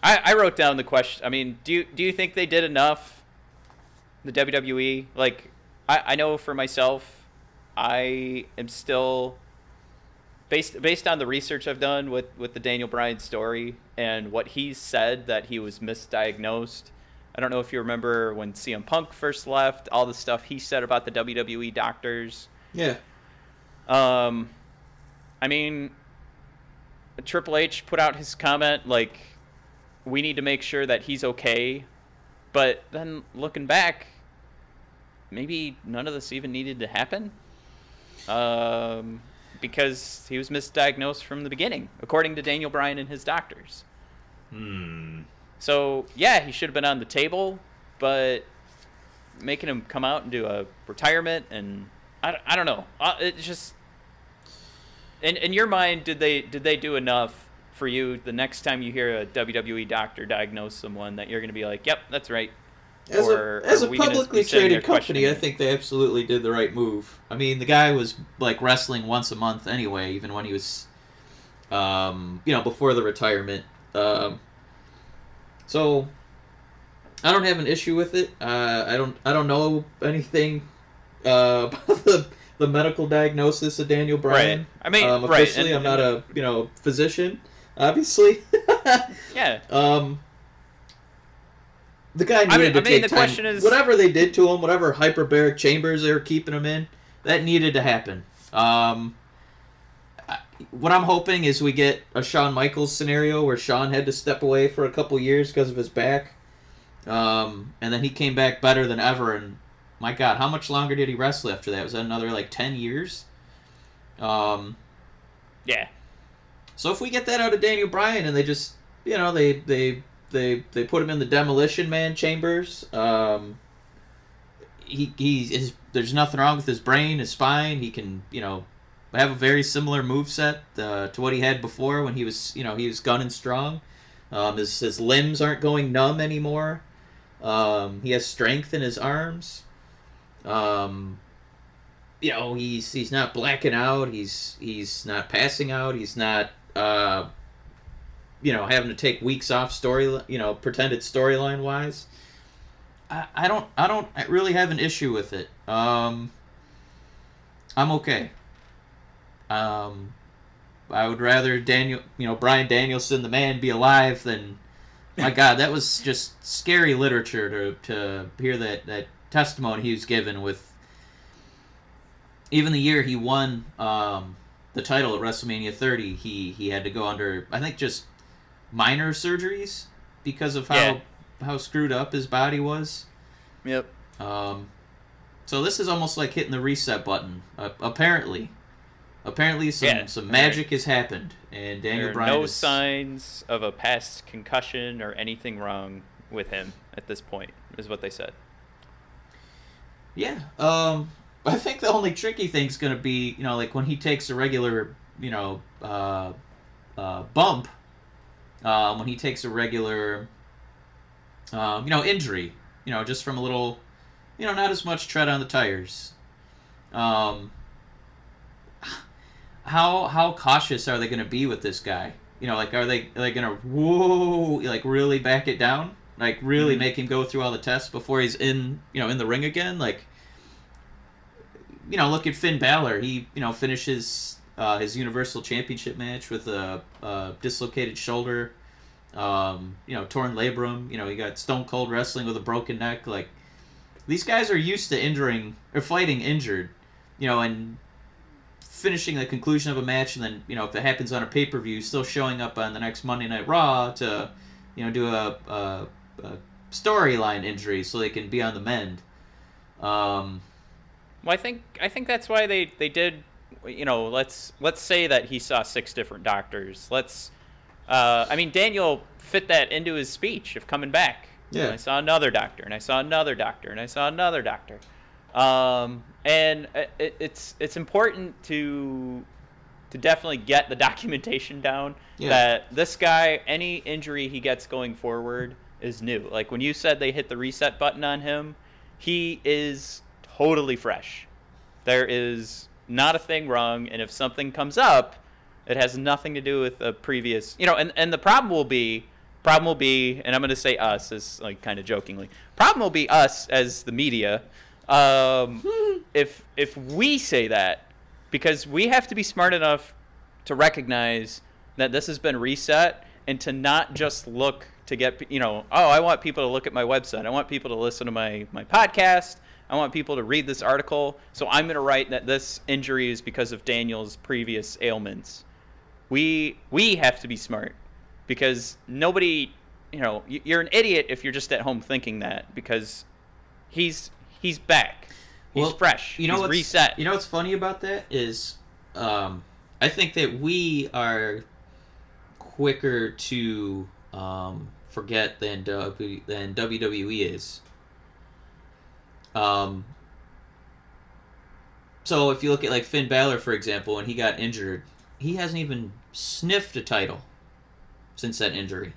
I, I wrote down the question. I mean, do you do you think they did enough? The WWE, like, I, I know for myself, I am still based based on the research I've done with with the Daniel Bryan story and what he said that he was misdiagnosed. I don't know if you remember when CM Punk first left, all the stuff he said about the WWE doctors. Yeah. Um, I mean, Triple H put out his comment like, we need to make sure that he's okay. But then looking back, maybe none of this even needed to happen. Um, because he was misdiagnosed from the beginning, according to Daniel Bryan and his doctors. Hmm. So yeah, he should have been on the table, but making him come out and do a retirement and I, I don't know. Uh, it's just in in your mind, did they did they do enough for you the next time you hear a WWE doctor diagnose someone that you're going to be like, yep, that's right. As Or a, as a publicly traded company, I think they absolutely did the right move. I mean, the guy was like wrestling once a month anyway, even when he was, um, you know, before the retirement. Um, so I don't have an issue with it. Uh, I don't. I don't know anything uh, about the the medical diagnosis of Daniel Bryan. Right. I mean, um, right, officially, and- I'm not a you know physician, obviously. Yeah, Um, the guy needed I mean- to I mean, take the time. question is- whatever they did to him, whatever hyperbaric chambers they were keeping him in, that needed to happen. Um, what I'm hoping is we get a Shawn Michaels scenario where Shawn had to step away for a couple years because of his back, um, and then he came back better than ever. And my God, how much longer did he wrestle after that? Was that another like ten years? Um, yeah. so if we get that out of Daniel Bryan and they just, you know, they they they they put him in the demolition man chambers, um, he he is there's nothing wrong with his brain, his spine. He can, you know, have a very similar moveset uh, to what he had before when he was, you know, he was gunning strong. Um, his his limbs aren't going numb anymore. Um, he has strength in his arms. Um, you know he's he's not blacking out he's he's not passing out he's not uh you know having to take weeks off story you know pretended storyline wise I, I don't i don't really have an issue with it um i'm okay um i would rather daniel you know Bryan danielson the man be alive than my god that was just scary literature to to hear that that testimony he was given with even the year he won um, the title at WrestleMania 30, he he had to go under I think just minor surgeries because of how Yeah. how screwed up his body was. Yep. Um, so this is almost like hitting the reset button. Uh, apparently, apparently some Yeah, some right. magic has happened, and Daniel there are Bryan no is, signs of a past concussion or anything wrong with him at this point, is what they said. Yeah. Um, I think the only tricky thing's gonna be, you know, like when he takes a regular, you know, uh, uh, bump, um, when he takes a regular, um, you know, injury, you know, just from a little, you know, not as much tread on the tires. Um, how how cautious are they going to be with this guy? you know, like are they are they gonna whoa like really back it down? Like really Mhm. make him go through all the tests before he's in you know in the ring again? Like you know, look at Finn Balor. He you know finishes uh, his Universal Championship match with a, a dislocated shoulder, um, you know, torn labrum. You know, he got Stone Cold wrestling with a broken neck. Like these guys are used to injuring or fighting injured, you know, and finishing the conclusion of a match, and then you know if it happens on a pay per view, still showing up on the next Monday Night Raw to, you know, do a, a, a storyline injury so they can be on the mend. Um, Well, I think I think that's why they they did. You know, let's let's say that he saw six different doctors. Let's. Uh, I mean, Daniel fit that into his speech of coming back. Yeah. And I saw another doctor, and I saw another doctor, and I saw another doctor. Um, and it, it's it's important to to definitely get the documentation down Yeah. that this guy, any injury he gets going forward, is new. Like when you said they hit the reset button on him, he is totally fresh. There is not a thing wrong, and if something comes up, it has nothing to do with a previous, you know. And and the problem will be, problem will be, and I'm going to say us as like kind of jokingly. Problem will be us as the media. Um, if if we say that, because we have to be smart enough to recognize that this has been reset and to not just look to get you know oh i want people to look at my website. I want people to listen to my my podcast. I want people to read this article. So i'm going to write that this injury is because of daniel's previous ailments. We we have to be smart because nobody you know you're an idiot if you're just at home thinking that because he's he's back he's Well, fresh You know he's what's reset You know what's funny about that is, um, I think that we are quicker to um, forget than w, than WWE is. Um. So if you look at like Finn Balor, for example, when he got injured, he hasn't even sniffed a title since that injury.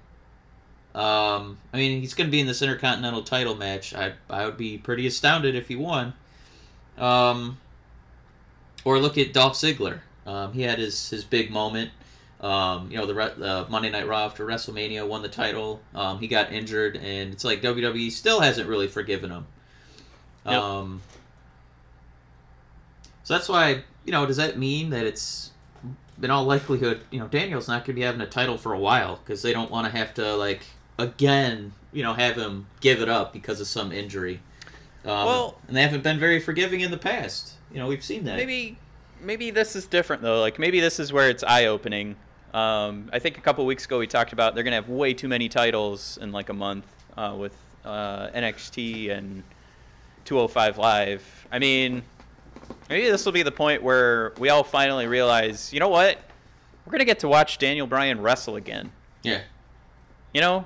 Um, I mean, he's going to be in this Intercontinental title match. I I would be pretty astounded if he won. Um, or look at Dolph Ziggler. Um, he had his, his big moment. Um, you know, the uh, Monday Night Raw after WrestleMania won the title. Um, he got injured, and it's like WWE still hasn't really forgiven him. Yep. Um, so that's why, you know, does that mean that it's in all likelihood, you know, Daniel's not going to be having a title for a while because they don't want to have to like again, you know, have him give it up because of some injury. Um, Well- and they haven't been very forgiving in the past. You know, we've seen that. maybe maybe this is different though like maybe this is where it's eye-opening um, i think a couple weeks ago we talked about they're going to have way too many titles in like a month uh, with uh, nxt and 205 live i mean maybe this will be the point where we all finally realize you know what we're going to get to watch daniel bryan wrestle again Yeah. you know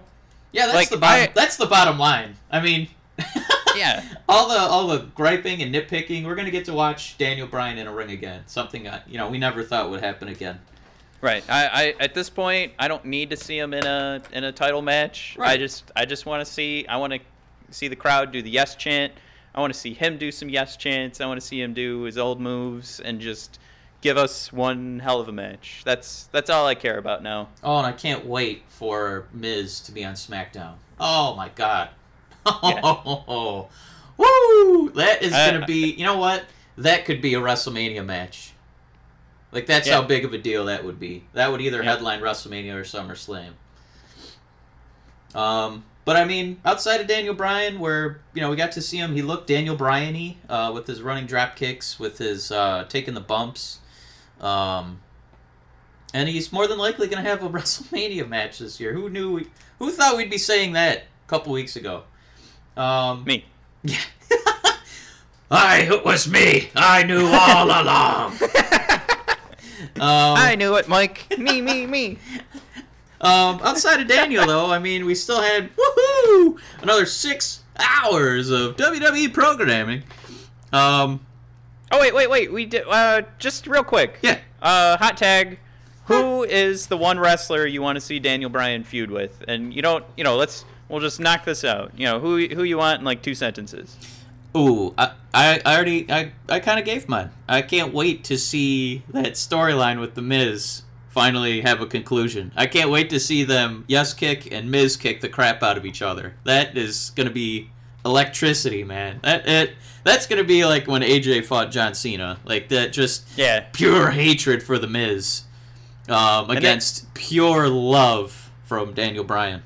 Yeah, that's Like, the bottom. I- that's the bottom line. I mean, Yeah. all the all the griping and nitpicking. We're gonna get to watch Daniel Bryan in a ring again. Something uh, you know we never thought would happen again. Right. I, I at this point I don't need to see him in a in a title match. Right. I just I just want to see I want to see the crowd do the yes chant. I want to see him do some yes chants. I want to see him do his old moves and just give us one hell of a match. That's that's all I care about now. Oh, and I can't wait for Miz to be on SmackDown. Oh my God. Oh Woo! That is gonna be. You know what? That could be a WrestleMania match. Like that's Yeah. how big of a deal that would be. That would either Yeah. headline WrestleMania or SummerSlam. Um, but I mean, outside of Daniel Bryan, where you know we got to see him, he looked Daniel Bryan-y uh, with his running drop kicks, with his uh, taking the bumps, um, and he's more than likely going to have a WrestleMania match this year. Who knew? We, who thought we'd be saying that a couple weeks ago? Um, Me. yeah. I, it was me. I knew all along. um, I knew it, Mike. me, me, me. um, outside of Daniel, though, I mean, we still had woohoo another six hours of WWE programming. Um, Oh wait, wait, wait. We did uh just real quick. yeah, Uh, hot tag. Who is the one wrestler you want to see Daniel Bryan feud with? And you don't, you know, let's we'll just knock this out. You know, who who you want in like two sentences. Ooh, I, I, I already, I, I kind of gave mine. I can't wait to see that storyline with the Miz finally have a conclusion. I can't wait to see them yes kick and Miz kick the crap out of each other. That is gonna be electricity, man. That it that's gonna be like when AJ fought John Cena. Like that just Yeah. pure hatred for the Miz. Um, then- against pure love from Daniel Bryan.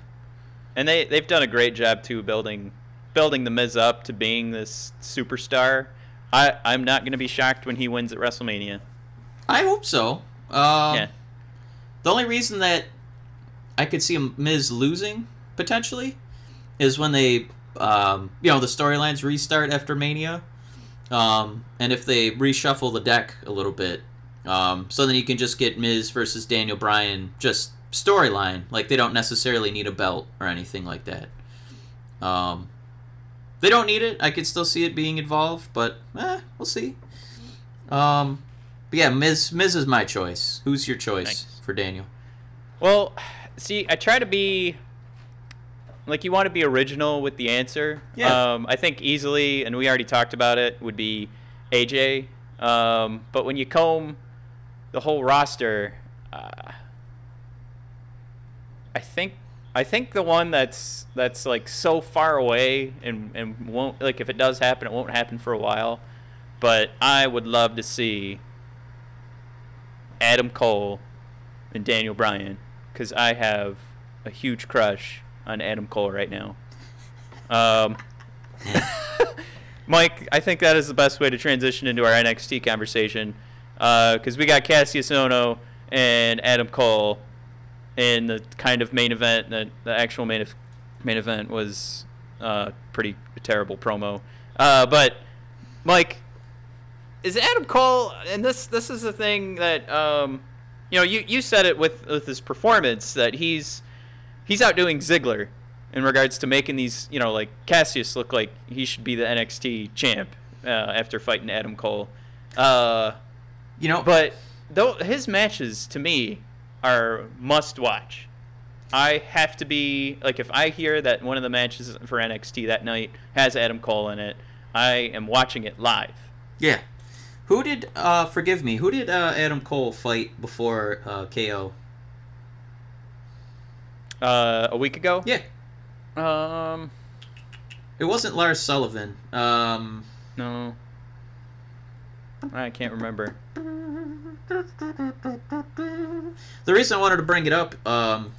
And they they've done a great job too building building the Miz up to being this superstar. I I'm not going to be shocked when he wins at WrestleMania. I hope so. Um, yeah. The only reason that I could see Miz losing potentially is when they, um, you know, the storylines restart after Mania, um, and if they reshuffle the deck a little bit, um, so then you can just get Miz versus Daniel Bryan just storyline. Like they don't necessarily need a belt or anything like that. Um, they don't need it. I could still see it being involved, but eh, we'll see. Um, but yeah, Miz Miz is my choice. Who's your choice Thanks. for Daniel? Well, see, I try to be like you want to be original with the answer. Yeah. Um, I think easily, and we already talked about it, would be AJ. Um, but when you comb the whole roster, uh, I think I think the one that's that's like so far away and and won't like if it does happen, it won't happen for a while. But I would love to see Adam Cole and Daniel Bryan because I have a huge crush on Adam Cole right now. Um, Mike, I think that is the best way to transition into our NXT conversation because we got Kassius Ohno and Adam Cole in the kind of main event. The, the actual main, ev- main event was uh, pretty terrible promo. Uh, but Mike, is Adam Cole, and this this is the thing that um, you know, you, you said it with with his performance that he's he's outdoing Ziggler in regards to making these you know like Kassius look like he should be the NXT champ uh, after fighting Adam Cole. Uh, You know, but though his matches to me are must watch. I have to be like if I hear that one of the matches for NXT that night has Adam Cole in it, I am watching it live. yeah. Who did? uh Forgive me. Who did uh, Adam Cole fight before uh, KO? Uh, a week ago. Yeah, Um, it wasn't Lars Sullivan. Um, no. I can't remember. the reason I wanted to bring it up, um,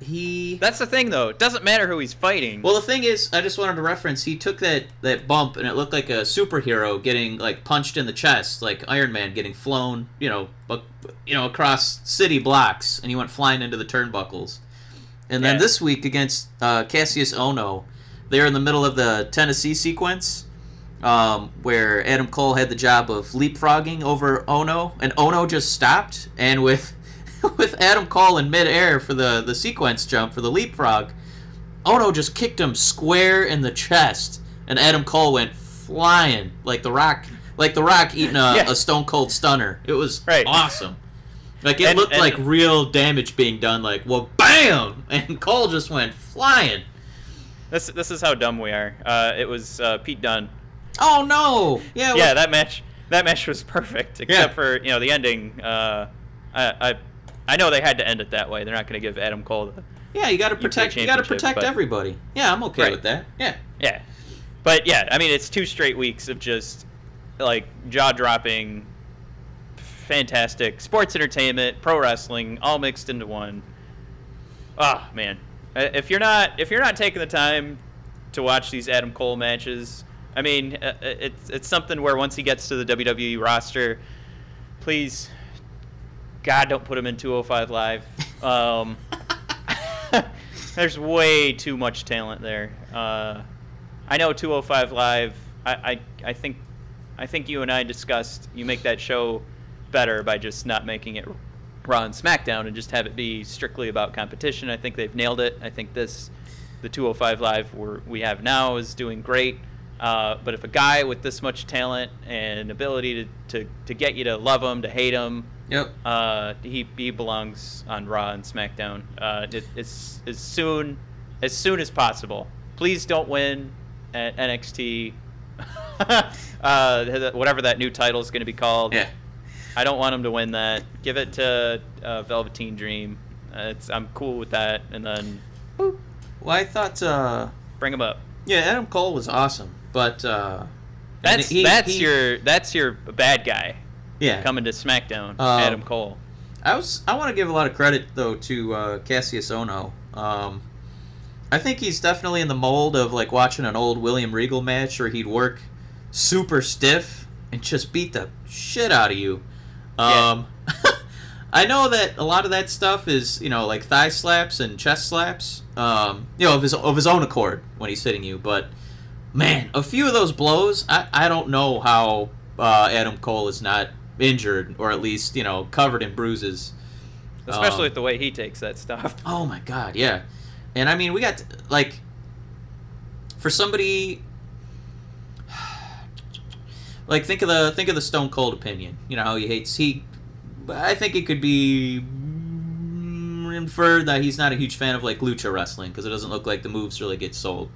he. That's the thing, though. It doesn't matter who he's fighting. Well, the thing is, I just wanted to reference. He took that that bump, and it looked like a superhero getting like punched in the chest, like Iron Man getting flown, you know, bu- you know, across city blocks, and he went flying into the turnbuckles. And then Yeah. this week against uh, Kassius Ohno, they're in the middle of the Tennessee sequence, um, where Adam Cole had the job of leapfrogging over Ohno, and Ohno just stopped, and with with Adam Cole in midair for the the sequence jump for the leapfrog. Ohno just kicked him square in the chest, and Adam Cole went flying like the Rock, like the Rock eating a, Yeah. a Stone Cold Stunner. It was Right. awesome. Like it And- looked and- like real damage being done. Like well, bam, and Cole just went flying. this this is how dumb we are. Uh, it was uh, Pete Dunne. Oh no! Yeah, yeah, well- that match that match was perfect, except for you know the ending. Uh, I, I I know they had to end it that way. They're not going to give Adam Cole the yeah. You got to protect. You got to protect but- everybody. Yeah, I'm okay Right. with that. Yeah. yeah. But yeah, I mean it's two straight weeks of just like jaw dropping, fantastic sports entertainment, pro wrestling, all mixed into one. Ah man, Uh, if you're not if you're not taking the time to watch these Adam Cole matches, I mean uh, it's it's something where once he gets to the WWE roster, please, God, don't put him in 205 Live. Um, there's way too much talent there. Uh, I know 205 Live. I, I I think I think you and I discussed you make that show better by just not making it Raw and SmackDown and just have it be strictly about competition. I think they've nailed it. I think this the 205 Live we're, we have now is doing great. Uh, but if a guy with this much talent and ability to, to, to get you to love him, to hate him, Yep. uh, he, he belongs on Raw and SmackDown. Uh, it, it's as soon as soon as possible. Please don't win at NXT, uh, whatever that new title is going to be called. Yeah. I don't want him to win that. Give it to uh, Velveteen Dream. Uh, it's I'm cool with that, and then Well, I thought, uh, bring him up. yeah, Adam Cole was awesome, but uh, That's he- that's he- your that's your bad guy yeah. coming to SmackDown. Um, Adam Cole. I was I want to give a lot of credit though to uh, Kassius Ohno. Um, I think he's definitely in the mold of like watching an old William Regal match where he'd work super stiff and just beat the shit out of you. Yeah. Um, I know that a lot of that stuff is you know like thigh slaps and chest slaps. Um, you know of his of his own accord when he's hitting you, but man, a few of those blows, I, I don't know how uh, Adam Cole is not injured or at least you know covered in bruises. Especially um, with the way he takes that stuff. Oh my god, yeah. And I mean, we got like for somebody like think of the think of the Stone Cold opinion. You know how he hates he. I think it could be inferred that he's not a huge fan of like lucha wrestling because it doesn't look like the moves really get sold.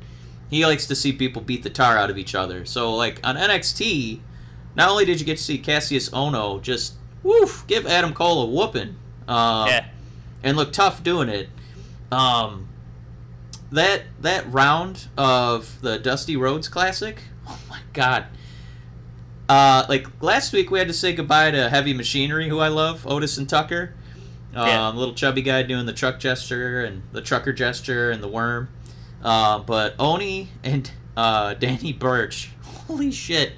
He likes to see people beat the tar out of each other. So like on NXT, not only did you get to see Kassius Ohno just woof give Adam Cole a whooping. Um, yeah. and look tough doing it. Um, that that round of the Dusty Rhodes Classic, oh my god! Uh, like last week, we had to say goodbye to Heavy Machinery, who I love, Otis and Tucker. Um, Yeah. Little chubby guy doing the truck gesture and the trucker gesture and the worm. Uh, but Oney and uh, Danny Burch, holy shit!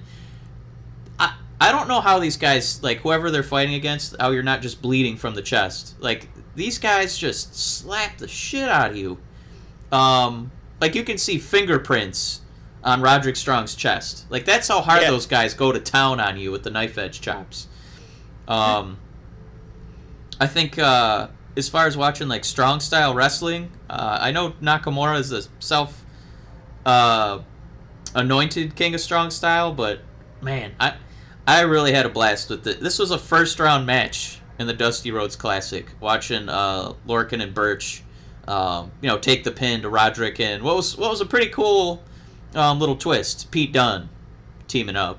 I don't know how these guys like whoever they're fighting against, how you're not just bleeding from the chest. Like these guys just slap the shit out of you. Um, like you can see fingerprints on Roderick Strong's chest. Like that's how hard Yeah. those guys go to town on you with the knife edge chops. Um, I think uh, as far as watching like strong style wrestling, uh, I know Nakamura is a self uh, anointed king of strong style, but man, I I really had a blast with it. This was a first round match in the Dusty Rhodes Classic. Watching uh, Lorcan and Burch, um, you know, take the pin to Roderick, and what was what was a pretty cool um, little twist. Pete Dunne teaming up.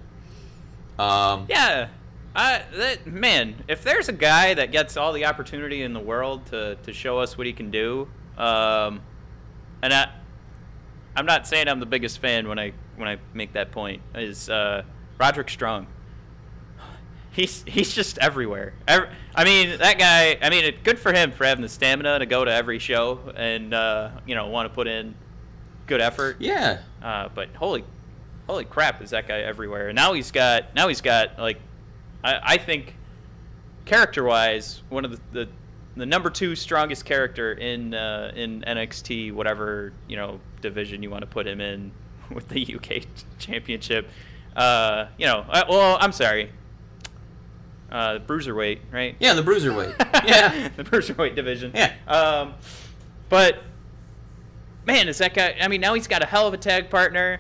Um, Yeah. I that man, if there's a guy that gets all the opportunity in the world to, to show us what he can do, um, and I, I'm not saying I'm the biggest fan when I when I make that point is uh, Roderick Strong. He's he's just everywhere. Every, I mean that guy. I mean, it, good for him for having the stamina to go to every show and uh, you know want to put in good effort. yeah, Uh, but holy, holy crap, is that guy everywhere? And now he's got now he's got like, I, I think, character-wise, one of the, the the number two strongest character in uh, in NXT, whatever you know division you want to put him in with the UK Championship. Uh, you know, uh, well, I'm sorry, uh, bruiserweight, right? yeah, the bruiserweight. yeah, the bruiserweight division. Yeah. Um, but man, is that guy? I mean, now he's got a hell of a tag partner.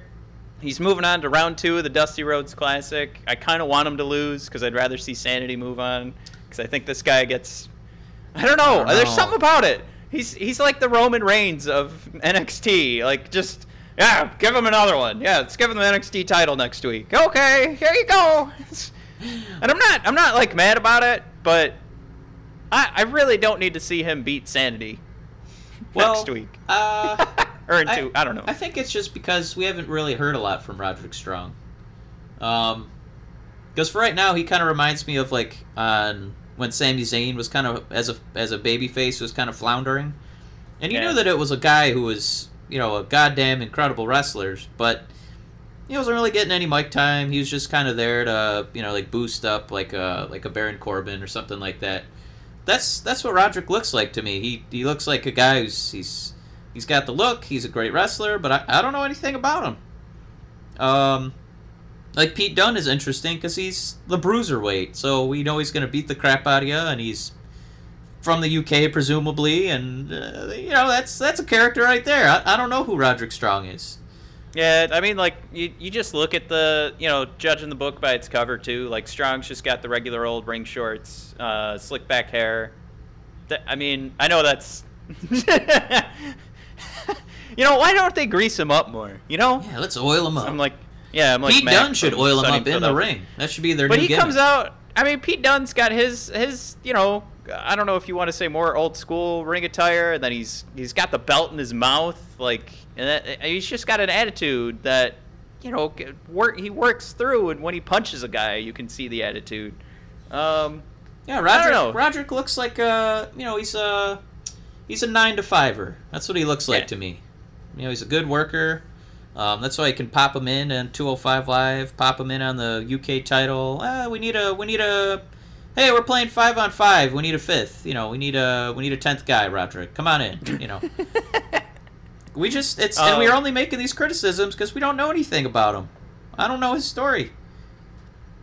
He's moving on to round two of the Dusty Rhodes Classic. I kind of want him to lose because I'd rather see Sanity move on because I think this guy gets. I don't know. don't There's something about it. He's he's like the Roman Reigns of NXT. Like just yeah, give him another one. Yeah, let's give him the NXT title next week. Okay, here you go. And I'm not I'm not like mad about it, but I I really don't need to see him beat Sanity well, next week Uh, or in two. I, don't know. I think it's just because we haven't really heard a lot from Roderick Strong. Um, because for right now, he kind of reminds me of like on when Sami Zayn was kind of as a as a baby face was kind of floundering, and you Yeah. knew that it was a guy who was you know a goddamn incredible wrestler, but he wasn't really getting any mic time. He was just kind of there to you know like boost up like a like a Baron Corbin or something like that. That's that's what Roderick looks like to me. He he looks like a guy who's he's he's got the look. He's a great wrestler, but I, I don't know anything about him. Um, like Pete Dunne is interesting because he's the bruiserweight, so we know he's gonna beat the crap out of you, and he's from the UK presumably, and uh, you know that's that's a character right there. I, I don't know who Roderick Strong is. Yeah, I mean, like you, you just look at the, you know, judging the book by its cover too. Like Strong's just got the regular old ring shorts, uh, slick back hair. Th- I mean, I know that's, you know, why don't they grease him up more? You know, Yeah, let's oil him up. I'm like, yeah, I'm like Pete Dunne should oil him up in the ring. That should be their But he gimmick. comes out, I mean, Pete Dunne's got his his you know I don't know if you want to say more old school ring attire, and then he's he's got the belt in his mouth, like, and that, he's just got an attitude that you know work he works through, and when he punches a guy, you can see the attitude. Um, Yeah, I Roderick. Roderick looks like uh, you know, he's a he's a nine to fiver. That's what he looks like Yeah. to me. You know, he's a good worker. Um, that's why you can pop him in on 205 Live, pop him in on the UK title. Uh, we need a we need a hey, we're playing five on five. We need a fifth. You know, we need a we need a tenth guy, Roderick. Come on in. You know. we just it's and Uh, we're only making these criticisms because we don't know anything about him. I don't know his story.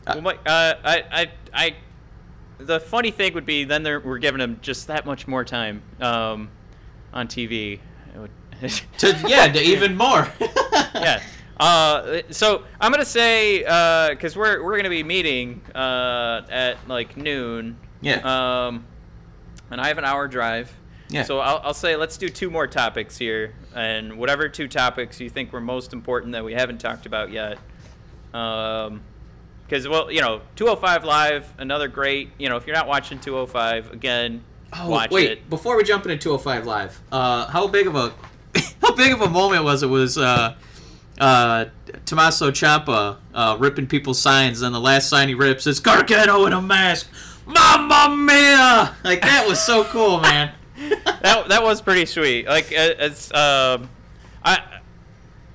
well, my, uh, I, I, I, the funny thing would be then we're giving him just that much more time um, on TV. To yeah, to even more. yeah. Uh, so I'm gonna say because we're we're gonna be meeting uh, at like noon. Yeah. Um, and I have an hour drive. Yeah. So I'll, I'll say let's do two more topics here, and whatever two topics you think were most important that we haven't talked about yet. Um, because well, you know, 205 live, another great. You know, if you're not watching 205, again, Oh watch wait! it. Before we jump into 205 Live, uh, how big of a how big of a moment was it? Was uh, uh, Tommaso Ciampa uh, ripping people's signs, and the last sign he rips is Gargano in a mask. Mamma mia! Like that was so cool, man. That that was pretty sweet. Like uh, it's um, I.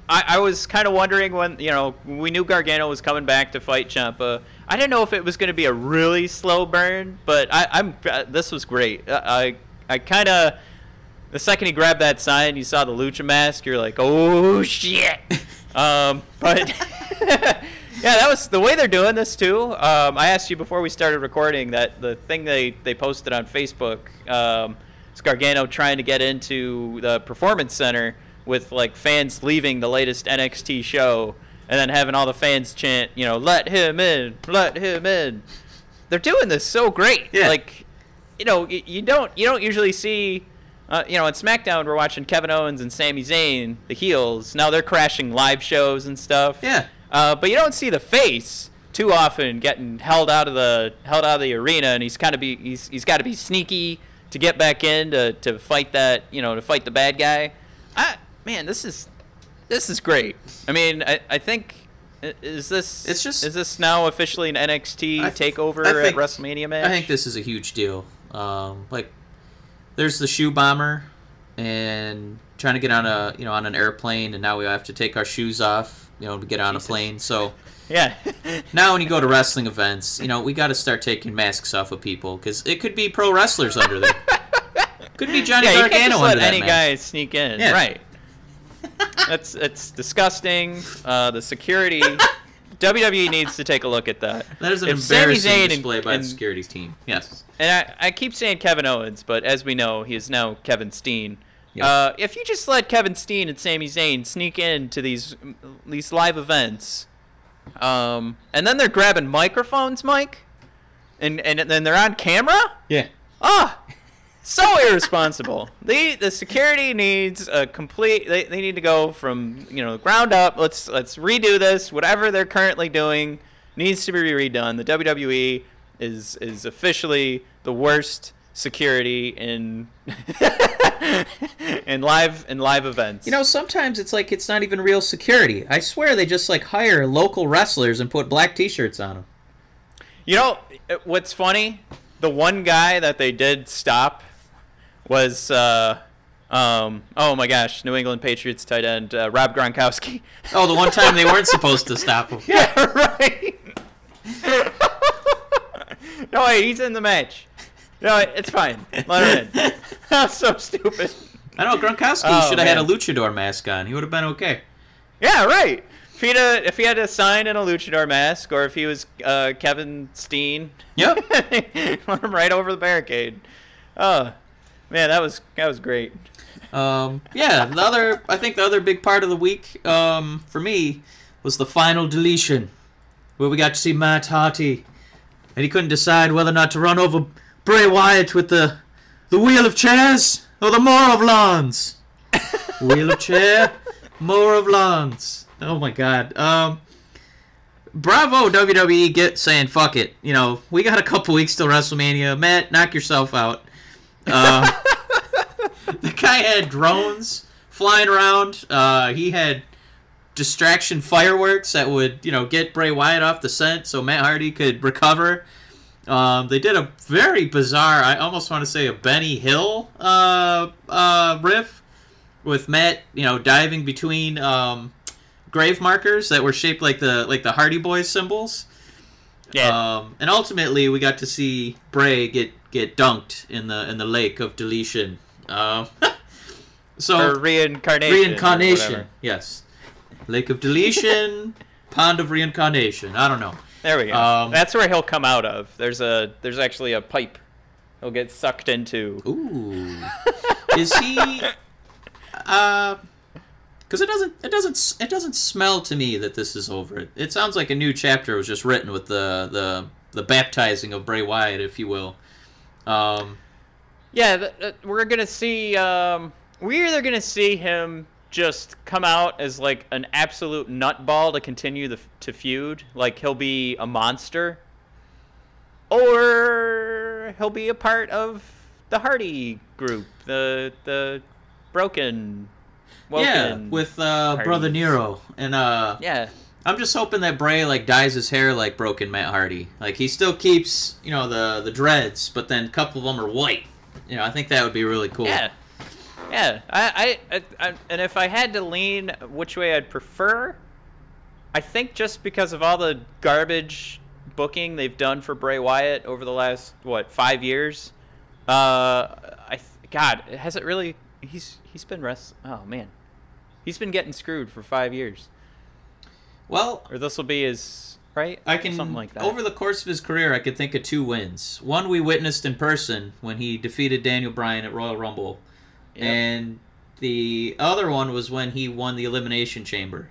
I, I was kind of wondering when you know we knew Gargano was coming back to fight Ciampa. I didn't know if it was going to be a really slow burn, but I, I'm uh, this was great. Uh, I I kind of the second he grabbed that sign, you saw the lucha mask. You're like, oh shit. um, but yeah, that was the way they're doing this too. Um, I asked you before we started recording that the thing they they posted on Facebook um, is Gargano trying to get into the performance center with like fans leaving the latest NXT show and then having all the fans chant, you know, let him in, let him in. They're doing this so great. Yeah. Like, you know, you don't you don't usually see. Uh, you know, on SmackDown, we're watching Kevin Owens and Sami Zayn, the heels. Now they're crashing live shows and stuff. Yeah. Uh, but you don't see the face too often getting held out of the held out of the arena, and he's kind of be he's he's got to be sneaky to get back in to, to fight that you know to fight the bad guy. I man, this is this is great. I mean, I, I think is this It's just- is this now officially an NXT I takeover I think- at WrestleMania match? I think this is a huge deal. Um, like, there's the shoe bomber, and trying to get on a you know on an airplane, and now we have to take our shoes off, you know, to get on Jesus. a plane. So. Yeah. Now, when you go to wrestling events, you know we got to start taking masks off of people because it could be pro wrestlers under there. Could be Johnny yeah, you can't just under let any mask. guy sneak in. Yeah. Right. That's it's disgusting. Uh, the security. WWE needs to take a look at that. That is an If Sami embarrassing Zayn and- display by and- the security team. Yes. And I, I keep saying Kevin Owens, but as we know, he is now Kevin Steen. Yep. Uh, if you just let Kevin Steen and Sami Zayn sneak into these these live events, um, and then they're grabbing microphones, Mike, and and then they're on camera. Yeah. Ah, so irresponsible. the the security needs a complete. They, they need to go from you know ground up. Let's let's redo this. Whatever they're currently doing needs to be redone. The WWE is is officially the worst security in in live in live events. You know, sometimes it's like it's not even real security. I swear they just like hire local wrestlers and put black T-shirts on them. You know uh, what's funny? The one guy that they did stop was uh, um, oh my gosh, New England Patriots tight end uh, Rob Gronkowski. Oh, the one time they weren't supposed to stop him. yeah, right. no, wait, he's in the match. No, it's fine. Let him in. That's so stupid. I know Gronkowski Oh, should have had a luchador mask on. He would have been okay. Yeah, right. If he had a, if he had a sign in a luchador mask, or if he was uh, Kevin Steen, Yep. let him right over the barricade. Oh, man, that was that was great. Um, yeah, the other, I think the other big part of the week um, for me was the final deletion, where we got to see Matt Hardy, and he couldn't decide whether or not to run over Bray Wyatt with the the wheel of chairs or the more of lawns. wheel of chair, more of lawns. Oh my God. Um, bravo WWE get saying fuck it. You know, we got a couple weeks till WrestleMania. Matt, knock yourself out. Uh, the guy had drones flying around. Uh, he had distraction fireworks that would, you know, get Bray Wyatt off the scent so Matt Hardy could recover. Um, they did a very bizarre, I almost want to say a Benny Hill uh, uh, riff with Matt, you know, diving between um, grave markers that were shaped like the like the Hardy Boys symbols. Yeah. Um, and ultimately, we got to see Bray get get dunked in the in the lake of deletion. Um, so or reincarnation. reincarnation, yes. Lake of deletion, pond of reincarnation. I don't know. There we go. Um, That's where he'll come out of. There's a there's actually a pipe. He'll get sucked into. Ooh, is he? Uh, because it doesn't it doesn't it doesn't smell to me that this is over. It, it sounds like a new chapter was just written with the the the baptizing of Bray Wyatt, if you will. Um, Yeah, th- th- we're gonna see. Um, we're either gonna see him just come out as like an absolute nutball to continue the to feud, like he'll be a monster, or he'll be a part of the Hardy group, the the broken. yeah, with uh, brother Nero, and uh, yeah, I'm just hoping that Bray like dyes his hair like broken Matt Hardy. Like he still keeps you know the the dreads, but then a couple of them are white. You know, I think that would be really cool. yeah, yeah. I, I, I, and if I had to lean which way I'd prefer, I think just because of all the garbage booking they've done for Bray Wyatt over the last what five years, uh, I th- God, has it really? He's he's been rest. Oh man, he's been getting screwed for five years. Well, Or this will be his right. I can something like that. over the course of his career, I could think of two wins. One we witnessed in person when he defeated Daniel Bryan at Royal Rumble, Yep. and the other one was when he won the Elimination Chamber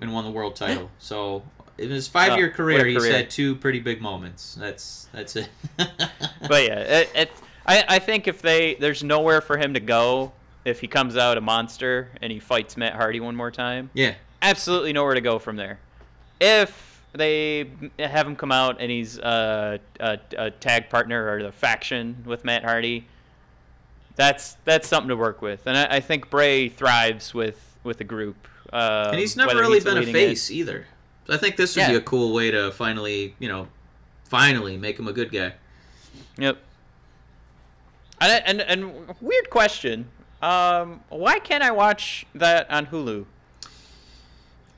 and won the world title. so in his five-year Oh, what career, he's career. had two pretty big moments. That's that's it. but yeah, it, it I, I think if they there's nowhere for him to go if he comes out a monster and he fights Matt Hardy one more time. yeah. Absolutely nowhere to go from there. If they have him come out and he's uh, a, a tag partner or the faction with Matt Hardy, that's that's something to work with, and I, I think Bray thrives with with a group. Uh, And he's never really he's been a leading it- face either. So I think this would be a cool way to finally, you know, finally make him a good guy. Yep. And, and and weird question. Um, why can't I watch that on Hulu?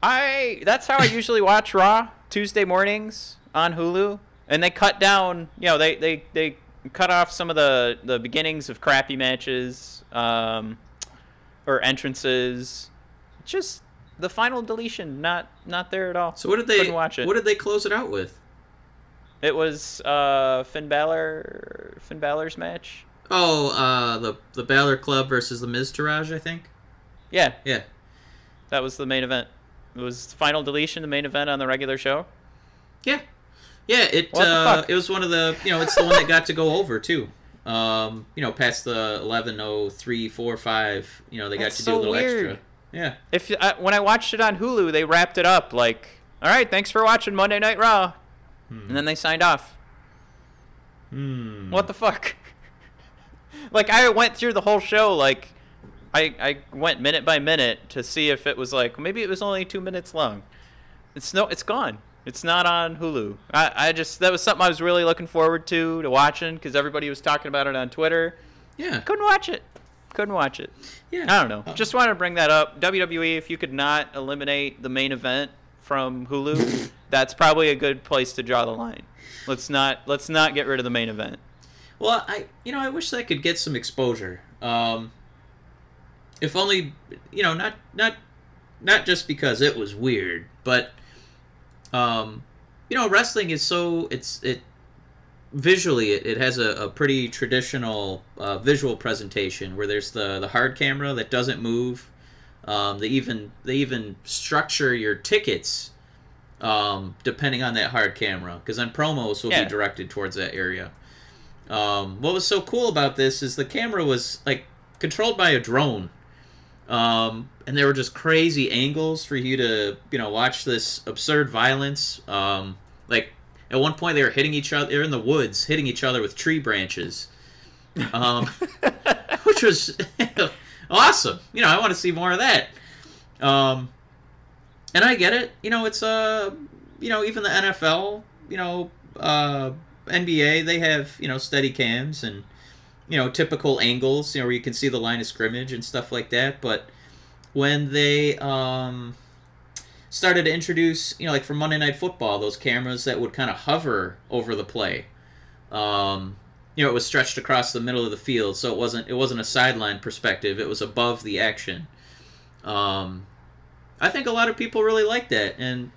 I that's how I usually watch Raw Tuesday mornings on Hulu, and they cut down. You know, they they they cut off some of the the beginnings of crappy matches, um, or entrances. Just the final deletion, not not there at all. So what did they Couldn't watch it? what did they close it out with? It was uh, Finn Balor Finn Balor's match. Oh, uh the the Balor Club versus the Miztourage, I think. Yeah, Yeah. that was the main event. It was final deletion, the main event on the regular show. Yeah. Yeah, it uh, it was one of the you know, it's the one that got to go over too. Um, you know, past the eleven oh three four five, you know, they That's got to so do a little weird. extra. Yeah. If I, when I watched it on Hulu, they wrapped it up like, "All right, thanks for watching Monday Night Raw," and then they signed off. Hmm. What the fuck? like I went through the whole show like I I went minute by minute to see if it was like maybe it was only 2 minutes long. It's no it's gone. It's not on Hulu. I, I just that was something I was really looking forward to to watching cuz everybody was talking about it on Twitter. Yeah. Couldn't watch it. Couldn't watch it. Yeah. I don't know. Just wanted to bring that up. WWE, if you could not eliminate the main event from Hulu, that's probably a good place to draw the line. Let's not let's not get rid of the main event. Well, I you know I wish I could get some exposure. Um, if only you know not not not just because it was weird, but um, you know wrestling is so it's it visually it, it has a, a pretty traditional uh, visual presentation where there's the the hard camera that doesn't move. Um, they even they even structure your tickets um, depending on that hard camera because then promos will Yeah. be directed towards that area. Um, what was so cool about this is the camera was like controlled by a drone, Um, and there were just crazy angles for you to, you know, watch this absurd violence. Um, like at one point they were hitting each other. They're in the woods, hitting each other with tree branches, um, which was awesome. You know, I want to see more of that. Um, and I get it. You know, it's uh, you know, even the NFL, you know, uh, NBA, they have you know steady cams and you know typical angles, you know, where you can see the line of scrimmage and stuff like that. But when they um, started to introduce, you know, like for Monday Night Football, those cameras that would kind of hover over the play. Um, you know, it was stretched across the middle of the field, so it wasn't it wasn't a sideline perspective. It was above the action. Um, I think a lot of people really like that, and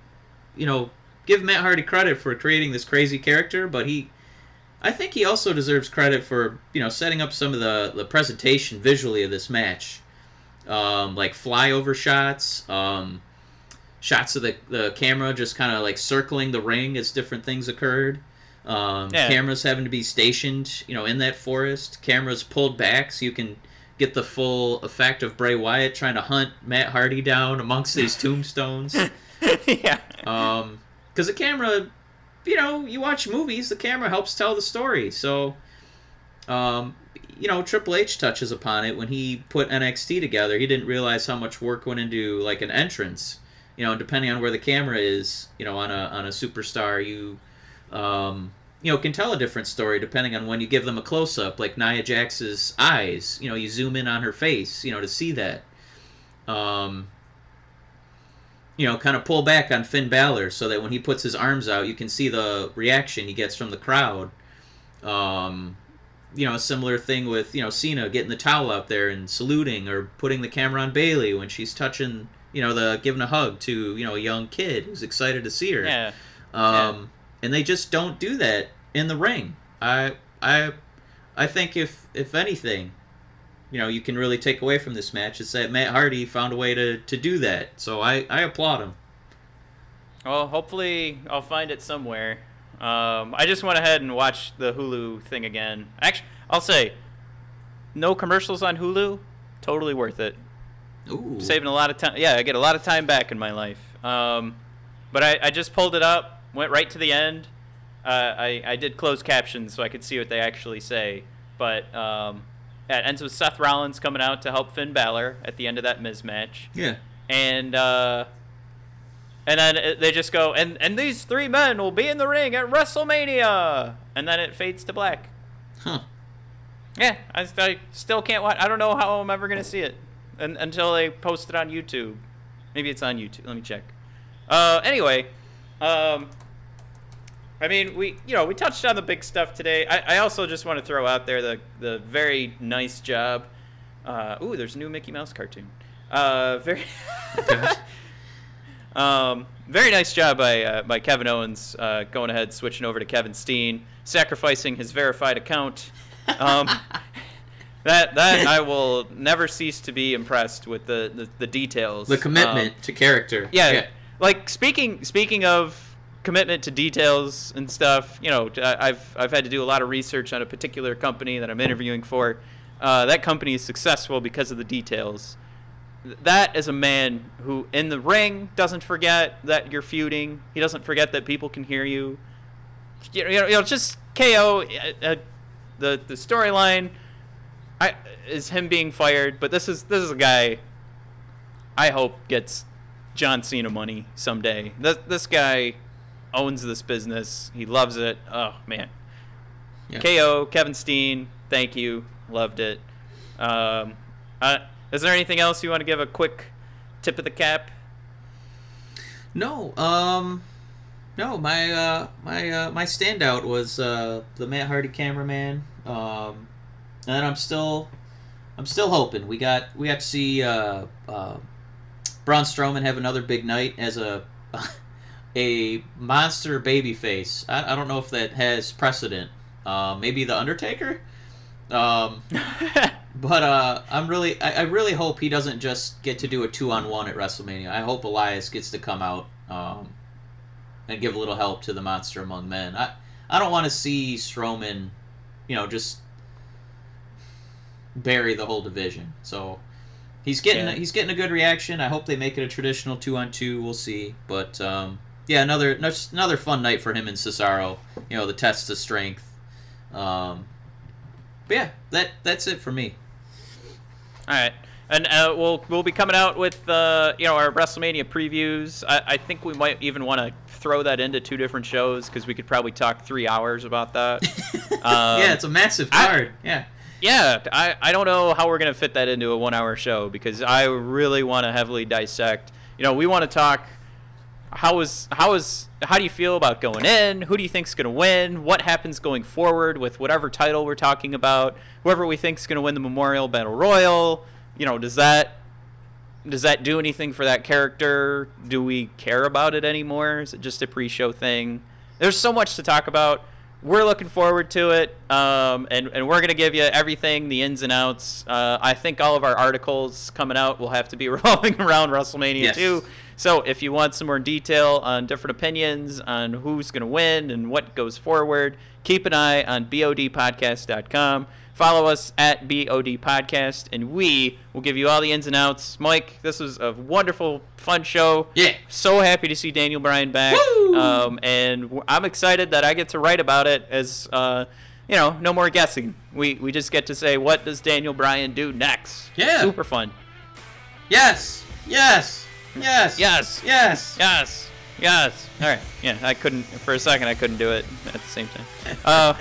you know, give Matt Hardy credit for creating this crazy character, but he, I think he also deserves credit for you know setting up some of the the presentation visually of this match, um, like flyover shots, um, shots of the the camera just kind of like circling the ring as different things occurred. Um, Yeah. Cameras having to be stationed, you know, in that forest. Cameras pulled back so you can get the full effect of Bray Wyatt trying to hunt Matt Hardy down amongst these tombstones. yeah. Um, because the camera, you know, you watch movies, the camera helps tell the story. So, um, you know, Triple H touches upon it when he put NXT together. He didn't realize how much work went into like an entrance. You know, depending on where the camera is, you know, on a on a superstar, you, um, you know, can tell a different story depending on when you give them a close up, like Nia Jax's eyes. You know, you zoom in on her face, you know, to see that. Um, you know, kind of pull back on Finn Balor so that when he puts his arms out, you can see the reaction he gets from the crowd. Um, you know, a similar thing with you know Cena getting the towel out there and saluting, or putting the camera on Bayley when she's touching, you know, the giving a hug to you know a young kid who's excited to see her. Yeah. Um, and they just don't do that in the ring. I I I think if if anything, you know, you can really take away from this match is that Matt Hardy found a way to, to do that. So I, I applaud him. Well, hopefully I'll find it somewhere. Um, I just went ahead and watched the Hulu thing again. Actually, I'll say, no commercials on Hulu, totally worth it. Ooh. Saving a lot of time. Yeah, I get a lot of time back in my life. Um, but I, I just pulled it up, went right to the end. Uh, I, I did closed captions so I could see what they actually say. But um, it ends with Seth Rollins coming out to help Finn Balor at the end of that Miz match Yeah. and uh, and then they just go and and these three men will be in the ring at WrestleMania, and then it fades to black. Huh. Yeah, I, I still can't watch. I don't know how I'm ever gonna see it, and, until they post it on YouTube. Maybe it's on YouTube. Let me check. Uh, anyway, um, I mean, we you know we touched on the big stuff today. I, I also just want to throw out there the the very nice job. Uh, ooh, there's a new Mickey Mouse cartoon. Uh, very. Okay. Um, very nice job by uh, by Kevin Owens uh, going ahead, switching over to Kevin Steen, sacrificing his verified account. Um, that that I will never cease to be impressed with the the, the details. The commitment Um, to character. yeah, like speaking speaking of commitment to details and stuff. You know, I- I've I've had to do a lot of research on a particular company that I'm interviewing for. Uh, that company is successful because of the details. That is a man who, in the ring, doesn't forget that you're feuding. He doesn't forget that people can hear you. You know, you know, just KO. Uh, uh, the the storyline, I is him being fired. But this is this is a guy. I hope gets John Cena money someday. This this guy owns this business. He loves it. Oh man. Yeah. KO Kevin Steen. Thank you. Loved it. Um, uh, is there anything else you want to give a quick tip of the cap? No, um, no. My uh, my uh, my standout was uh, the Matt Hardy cameraman. Um, and I'm still, I'm still hoping we got we got to see uh, uh, Braun Strowman have another big night as a a monster babyface. I, I don't know if that has precedent. Uh, maybe the Undertaker. Um, but uh, I'm really, I, I really hope he doesn't just get to do a two on one at WrestleMania. I hope Elias gets to come out um, and give a little help to the Monster Among Men. I, I don't want to see Strowman, you know, just bury the whole division. So he's getting Yeah. he's getting a good reaction. I hope they make it a traditional two on two. We'll see, but um, yeah, another another fun night for him and Cesaro. You know, the test of strength. Um, but yeah, that that's it for me. All right, and uh, we'll we'll be coming out with uh, you know our WrestleMania previews. I, I think we might even want to throw that into two different shows because we could probably talk three hours about that. Um, yeah, it's a massive I- card. yeah. Yeah, I, I don't know how we're going to fit that into a one hour show because I really want to heavily dissect. You know, we want to talk how is how is how do you feel about going in? Who do you think's going to win? What happens going forward with whatever title we're talking about? Whoever we think's going to win the Memorial Battle Royal, you know, does that does that do anything for that character? Do we care about it anymore? Is it just a pre-show thing? There's so much to talk about. We're looking forward to it, um, and and we're gonna give you everything, the ins and outs. Uh, I think all of our articles coming out will have to be revolving around WrestleMania Yes. too. So if you want some more detail on different opinions on who's gonna win and what goes forward, keep an eye on bodpodcast.com. Follow us at BOD Podcast, and we will give you all the ins and outs. Mike, this was a wonderful, fun show. Yeah. So happy to see Daniel Bryan back. Woo! Um, and I'm excited that I get to write about it as, uh, you know, no more guessing. We, we just get to say, what does Daniel Bryan do next? Yeah. Super fun. Yes. Yes. Yes. Yes. Yes. Yes. Yes. All right. Yeah, I couldn't, for a second, I couldn't do it at the same time. Uh,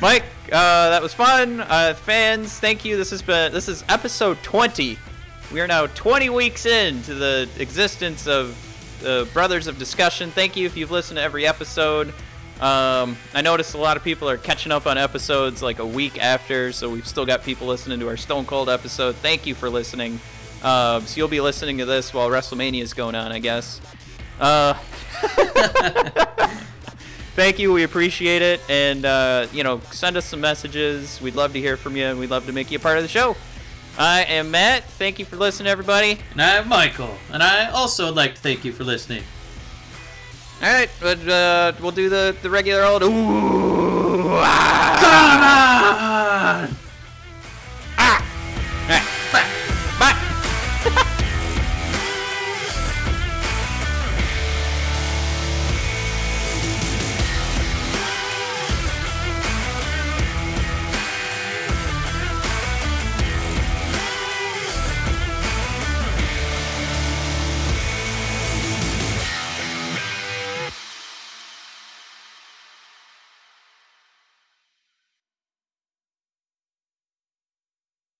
Mike, uh, that was fun. Uh, fans, thank you. This has been this is episode 20. We are now 20 weeks into the existence of the Brothers of Discussion. Thank you if you've listened to every episode. Um, I noticed a lot of people are catching up on episodes like a week after, so we've still got people listening to our Stone Cold episode. Thank you for listening. Um, so you'll be listening to this while WrestleMania is going on, I guess. Uh, thank you. We appreciate it. And, uh, you know, send us some messages. We'd love to hear from you, and we'd love to make you a part of the show. I am Matt. Thank you for listening, everybody. And I'm Michael. And I also would like to thank you for listening. All right, but uh, we'll do the, the regular old. Ooh, ah! Come on!